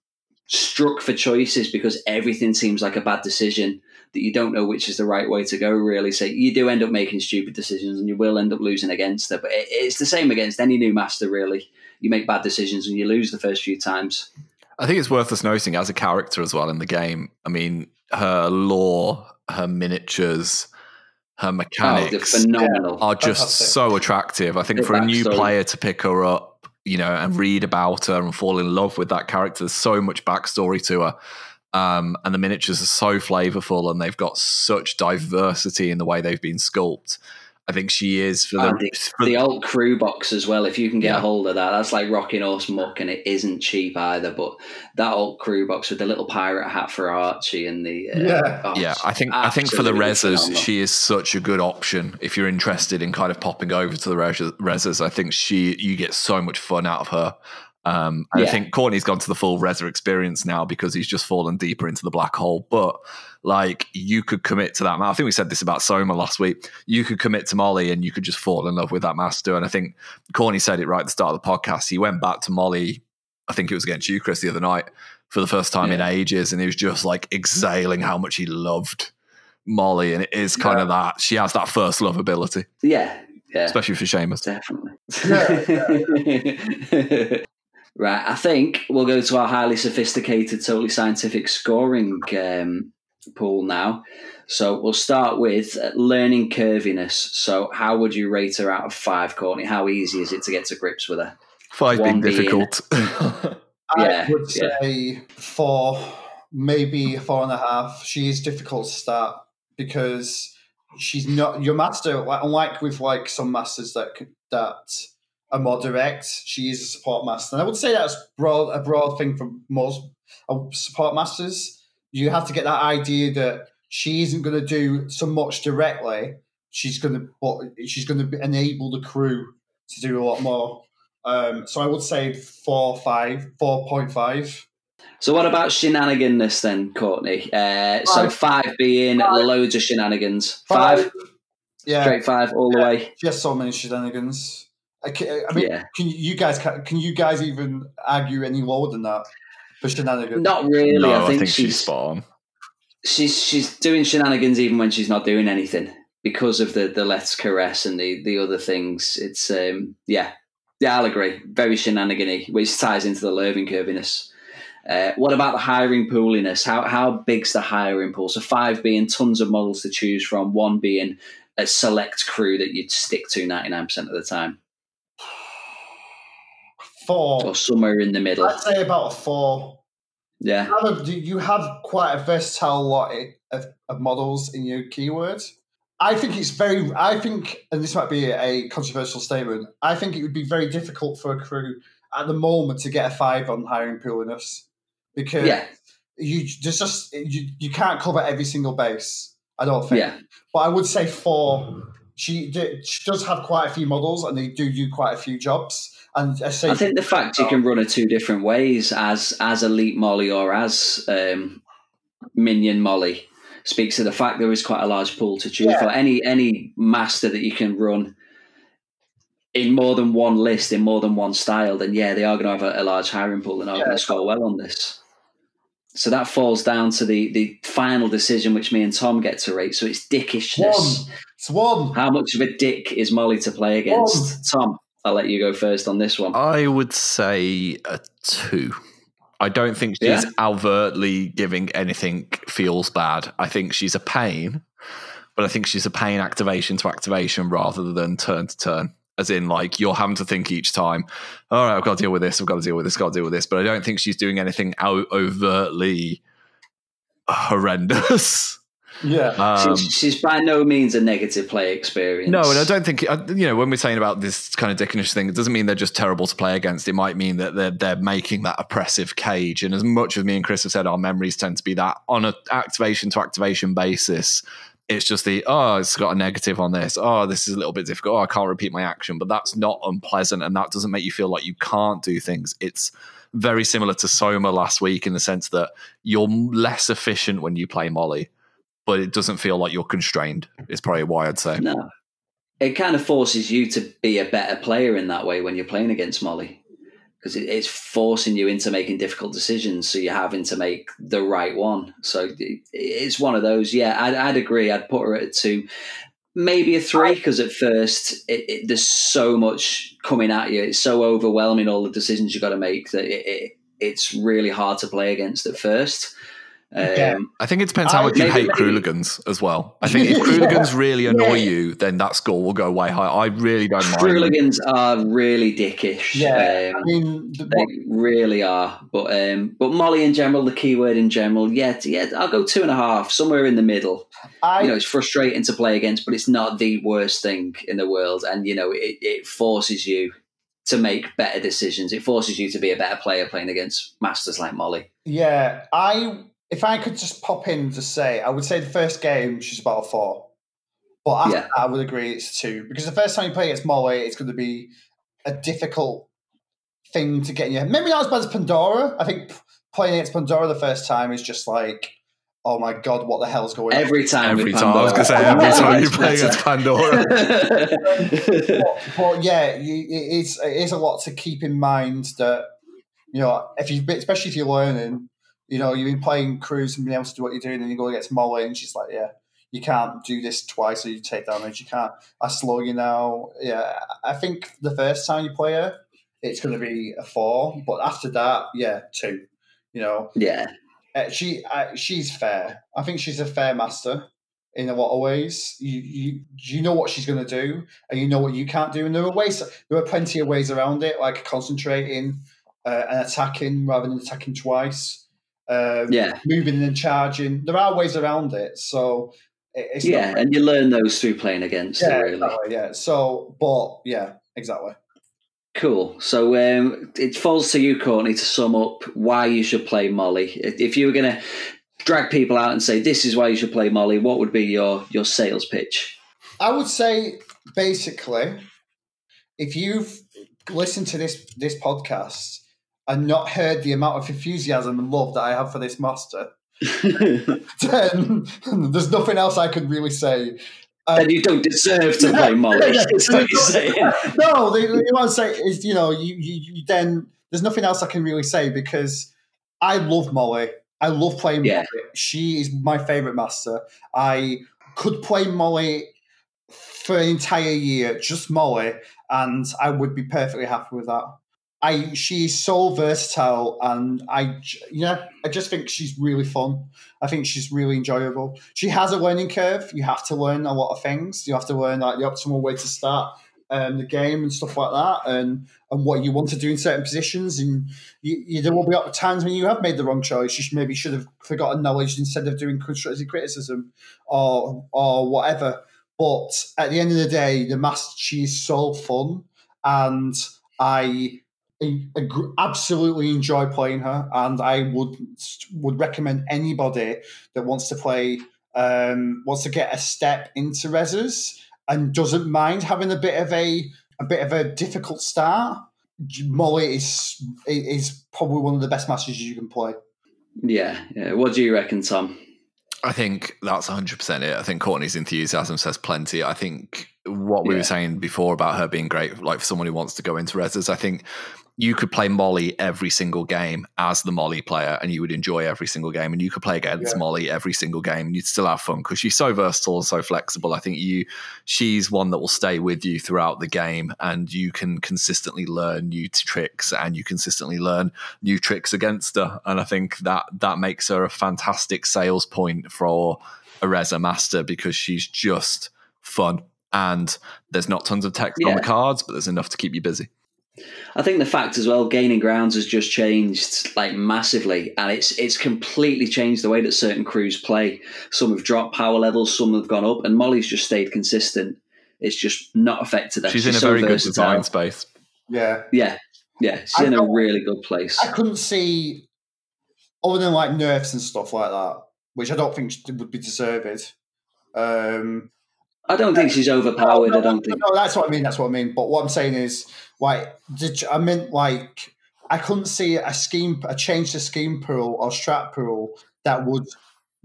struck for choices because everything seems like a bad decision that you don't know which is the right way to go really so you do end up making stupid decisions and you will end up losing against her. but it, it's the same against any new master really you make bad decisions and you lose the first few times I think it's worth us noting as a character as well in the game. I mean, her lore, her miniatures, her oh, mechanics. phenomenal are just Fantastic. so attractive. I think Bit for a new player to pick her up, you know, and read about her and fall in love with that character, there's so much backstory to her. Um, and the miniatures are so flavorful and they've got such diversity in the way they've been sculpted. I think she is for the, the, for the old crew box as well if you can get Yeah. a hold of that that's like rocking horse muck and it isn't cheap either but that old crew box with the little pirate hat for archie and the uh, Yeah. oh, yeah, I think I think for the absolutely rezzers, she is such a good option if you're interested in kind of popping over to the res- rezzers. I think she you get so much fun out of her. Um, and I think Courtney's gone to the full Rezzer experience now because he's just fallen deeper into the black hole. But like you could commit to that. I think we said this about Som'er last week. You could commit to Molly and you could just fall in love with that master. And I think Courtney said it right at the start of the podcast. He went back to Molly. I think it was against you, Chris, the other night for the first time in ages, and he was just like exhaling how much he loved Molly. And it is kind of that she has that first love ability, yeah yeah especially for Seamus. Definitely. Yeah, right. I think we'll go to our highly sophisticated, totally scientific scoring um, pool now. So we'll start with uh, learning curviness. So, how would you rate her out of five, Courtney? How easy is it to get to grips with her? Five being One being- difficult. Yeah, I would yeah. say four maybe four and a half. She is difficult to start because she's not your master. Unlike with like some masters that that are more direct, she is a support master, and I would say that's broad a broad thing for most uh, support masters. You have to get that idea that she isn't going to do so much directly. She's going to, but she's going to enable the crew to do a lot more. Um, so I would say four, five, four point five. So what about shenaniganness then, Courtney? Uh, so Five. five being Five. loads of shenanigans. Five, Yeah, straight five all the way. Has so many shenanigans. I, I mean, Yeah. can you, you guys can, can you guys even argue any lower than that for shenanigans? Not really. no, I think, she's, she's spot on. she's she's doing shenanigans even when she's not doing anything because of the the let's caress and the the other things. It's um yeah yeah I'll agree. Very shenanigany, which ties into the learning curviness. Uh, what about the hiring pooliness? How how big's the hiring pool? So five being tons of models to choose from, one being a select crew that you'd stick to ninety nine percent of the time, Four. or somewhere in the middle. I'd say about a four. Yeah, You have, a, you have quite a versatile lot of, of models in your keywords. I think it's very. I think, and this might be a controversial statement. I think it would be very difficult for a crew at the moment to get a five on hiring pooliness because yeah, you there's just you, you can't cover every single base. I don't think. yeah. But I would say four. She, d- she does have quite a few models, and they do do quite a few jobs. And I say I think the fact you can run it two different ways as as elite Molly or as um, minion Molly speaks to the fact there is quite a large pool to choose Yeah. for. Any any master that you can run in more than one list in more than one style, then yeah, they are going to have a, a large hiring pool and are Yeah. going to score well on this. So that falls down to the the final decision, which me and Tom get to rate. So it's dickishness. One. it's one. How much of a dick is Molly to play against? Tom, I'll let you go first on this one. I would say a two. I don't think she's Yeah? overtly giving anything feels bad. I think she's a pain, but I think she's a pain activation to activation rather than turn to turn. As in, like you're having to think each time. All right, I've got to deal with this. I've got to deal with this. I've Got to deal with this. But I don't think she's doing anything out overtly horrendous. Yeah. Um, she's, she's by no means a negative play experience. no, and I don't think you know when we're saying about this kind of dickenish thing, it doesn't mean they're just terrible to play against. It might mean that they're they're making that oppressive cage. And as much as me and Chris have said, our memories tend to be that on an activation to activation basis. It's just the oh, it's got a negative on this. Oh, this is a little bit difficult. Oh, I can't repeat my action, but that's not unpleasant, and that doesn't make you feel like you can't do things. It's very similar to Som'er last week in the sense that you're less efficient when you play Molly, but it doesn't feel like you're constrained. Is probably why I'd say. No. It kind of forces you to be a better player in that way when you're playing against Molly. Because it, it's forcing you into making difficult decisions, so you're having to make the right one. So it, it's one of those. Yeah, I'd, I'd agree. I'd put her at a two, maybe a three, because at first it, it, there's so much coming at you. It's so overwhelming, all the decisions you've got to make, that it, it, it's really hard to play against at first. Um, Yeah. I think it depends how much you hate maybe- Crooligans as well. I think if Crooligans really annoy you, then that score will go way high. I really don't mind. them. Are really dickish. Yeah. Um, I mean, the, They really are, but um, but Molly in general, the keyword in general, yeah, yeah, I'll go two and a half, somewhere in the middle. I, You know, it's frustrating to play against, but it's not the worst thing in the world, and you know, it, it forces you to make better decisions. It forces you to be a better player playing against masters like Molly. Yeah, I if I could just pop in to say, I would say the first game she's about a four, but after Yeah. that, I would agree it's two because the first time you play against Molly, it's going to be a difficult thing to get in your. head. Maybe not as bad as Pandora. I think playing against Pandora the first time is just like, oh my god, what the hell's going on? Every time, Every with time. I was going to say, every time you play against Pandora. but, but yeah, you, it is it is a lot to keep in mind that you know if you especially if you're learning, you know you've been playing cruise and being able to do what you're doing, and you go against Molly, and she's like, yeah, you can't do this twice, or you take damage. You can't. I slow you now. Yeah, I think the first time you play her, it's going to be a four, but after that, yeah, two. You know, yeah, uh, she uh, she's fair. I think she's a fair master in a lot of ways. You you you know what she's going to do, and you know what you can't do. And there are ways. There are plenty of ways around it, like concentrating uh, and attacking rather than attacking twice. Um, Yeah. moving and charging. There are ways around it, so it's Yeah, and you learn those through playing against yeah, really. exactly, yeah. So, but yeah, exactly. Cool. So um, it falls to you, Courtney, to sum up why you should play Molly. If if you were going to drag people out and say this is why you should play Molly, what would be your your sales pitch? I would say basically, if you've listened to this this podcast and not heard the amount of enthusiasm and love that I have for this master, then there's nothing else I could really say. Um, then you don't deserve to play Molly. Yeah, Is what you're saying. no, the, the I'm saying is, you know, you, you, you then there's nothing else I can really say because I love Molly. I love playing Yeah. Molly. She is my favorite master. I could play Molly for an entire year, just Molly, and I would be perfectly happy with that. I she's so versatile, and I j- yeah, I just think she's really fun. I think she's really enjoyable. She has a learning curve. You have to learn a lot of things. You have to learn like the optimal way to start um, the game and stuff like that, and and what you want to do in certain positions. And you, you, there will be times when you have made the wrong choice. You maybe should have forgotten knowledge instead of doing constructive criticism or or whatever. But at the end of the day, the master she's so fun, and I I gr- absolutely enjoy playing her, and I would would recommend anybody that wants to play um, wants to get a step into rezzers and doesn't mind having a bit of a a bit of a difficult start. Molly is is probably one of the best masters you can play. Yeah, yeah. What do you reckon, Tom? I think that's 100% it. I think Courtney's enthusiasm says plenty. I think what we Yeah. were saying before about her being great, like for someone who wants to go into Rezzers, I think you could play Molly every single game as the Molly player and you would enjoy every single game. And you could play against Yeah. Molly every single game and you'd still have fun because she's so versatile and so flexible. I think you, she's one that will stay with you throughout the game and you can consistently learn new t- tricks and you consistently learn new tricks against her. And I think that that makes her a fantastic sales point for a Rezzer Master because she's just fun. And there's not tons of text on the cards, but there's enough to keep you busy. I think the fact as well, gaining grounds has just changed like massively, and it's it's completely changed the way that certain crews play. Some have dropped power levels, some have gone up, and Molly's just stayed consistent. It's just not affected her. She's, in a so very good versatile. design space. Yeah, Yeah, yeah, she's I in a really good place. I couldn't see other than like nerfs and stuff like that, which I don't think would be deserved. Um, I don't think she's overpowered. no, I don't think. No, that's what I mean. That's what I mean. But what I'm saying is, like, did you- I meant like I couldn't see a scheme, a change to scheme pool or strat pool that would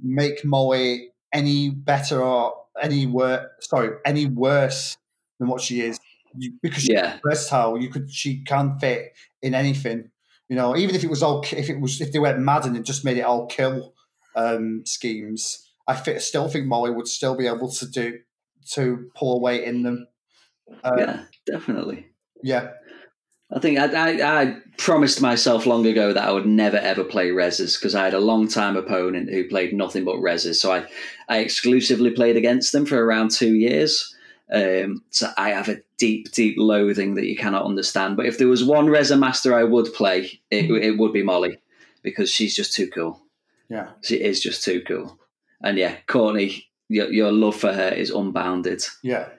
make Molly any better or any worse. Sorry, any worse than what she is. You, because she's Yeah, versatile, you could she can fit in anything. You know, even if it was all if it was if they went mad and it just made it all kill um, schemes, I fi- still think Molly would still be able to do to pull away in them. Yeah. yeah, definitely. Yeah, I think I, I, I promised myself long ago that I would never ever play rezzers because I had a long time opponent who played nothing but rezzers. So I, I exclusively played against them for around two years. Um, so I have a deep, deep loathing that you cannot understand. But if there was one Rezzer master I would play, it, it would be Molly because she's just too cool. yeah. She is just too cool. And yeah, Courtney, your, your love for her is unbounded. Yeah.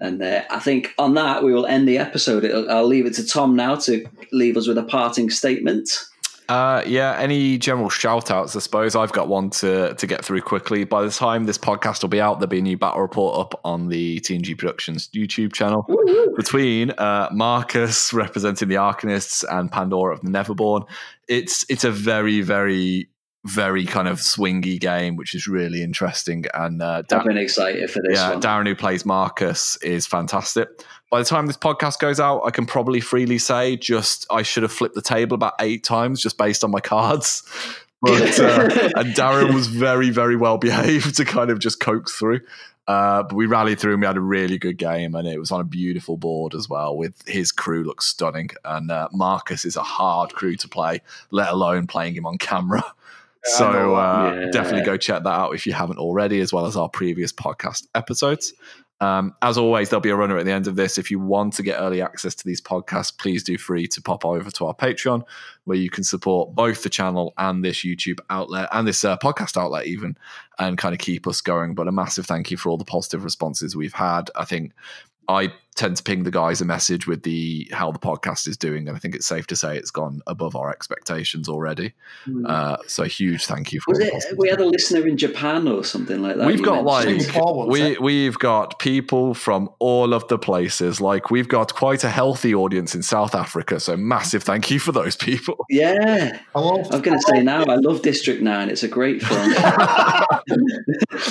And uh, I think on that, we will end the episode. It'll- I'll leave it to Tom now to leave us with a parting statement. Uh, yeah, any general shout outs, I suppose. I've got one to, to get through quickly. By the time this podcast will be out, there'll be a new battle report up on the TNG Productions YouTube channel between uh, Marcus representing the Arcanists and Pandora of the Neverborn. It's it's a very, very, very kind of swingy game, which is really interesting. And uh, I've been excited for this yeah, one. Darren who plays Marcus is fantastic. By the time this podcast goes out, I can probably freely say just I should have flipped the table about eight times just based on my cards. But uh, and Darren was very, very well behaved to kind of just coax through. Uh, but we rallied through and we had a really good game, and it was on a beautiful board as well. With his crew looks stunning, and uh, Marcus is a hard crew to play, let alone playing him on camera. So uh, Yeah. definitely go check that out if you haven't already, as well as our previous podcast episodes. Um, as always, there'll be a runner at the end of this. If you want to get early access to these podcasts, please do free to pop over to our Patreon, where you can support both the channel and this YouTube outlet and this uh, podcast outlet, even, and kind of keep us going. But a massive thank you for all the positive responses we've had. I think I tend to ping the guys a message with the how the podcast is doing, and I think it's safe to say it's gone above our expectations already. Uh, so huge thank you for Was it? We had a listener in Japan or something like that. We've you got like mentioned. Singapore, we we've got people from all of the places. Like we've got quite a healthy audience in South Africa. So massive thank you for those people. Yeah, Hello. I'm going to say now. I love District Nine. It's a great film.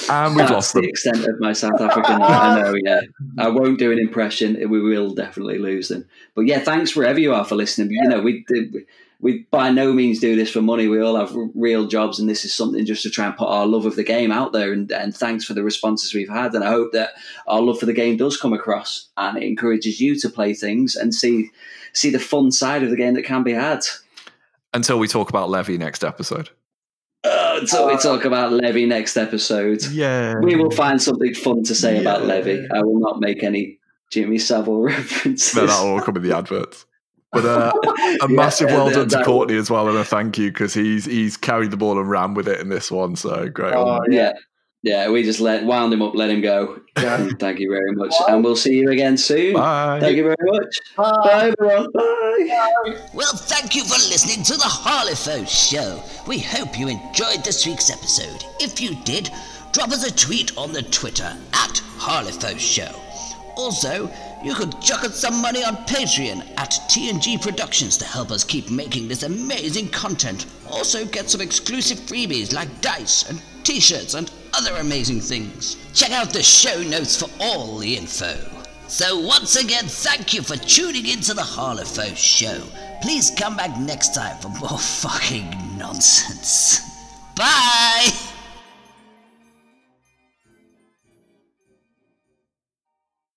And we've That's lost the them. extent of my South African. I know. Yeah, I won't do an impression. We will definitely lose them. But yeah, thanks wherever you are for listening. You know, we we- we by no means do this for money. We all have real jobs, and this is something just to try and put our love of the game out there. And, and thanks for the responses we've had. And I hope that our love for the game does come across, and it encourages you to play things and see see the fun side of the game that can be had. Until we talk about Levy next episode. Uh, until we talk about Levy next episode. Yeah. We will find something fun to say about Levy. I will not make any Jimmy Savile references. No, that'll all come in the adverts. But uh, a Yeah, massive well that- done to that- Courtney as well, and a thank you because he's he's carried the ball and ran with it in this one. So great. on Oh, him. Yeah, yeah. We just let wound him up, let him go. Yeah. Thank you very much, and we'll see you again soon. Bye. Thank you very much. Bye. Bye, everyone. Bye. Well, thank you for listening to the Harlefaux Show. We hope you enjoyed this week's episode. If you did, drop us a tweet on the Twitter at Harlefaux Show. Also, you could chuck us some money on Patreon at TNG Productions to help us keep making this amazing content. Also, get some exclusive freebies like dice and t-shirts and other amazing things. Check out the show notes for all the info. So once again, thank you for tuning into the Harlefaux Show. Please come back next time for more fucking nonsense. Bye!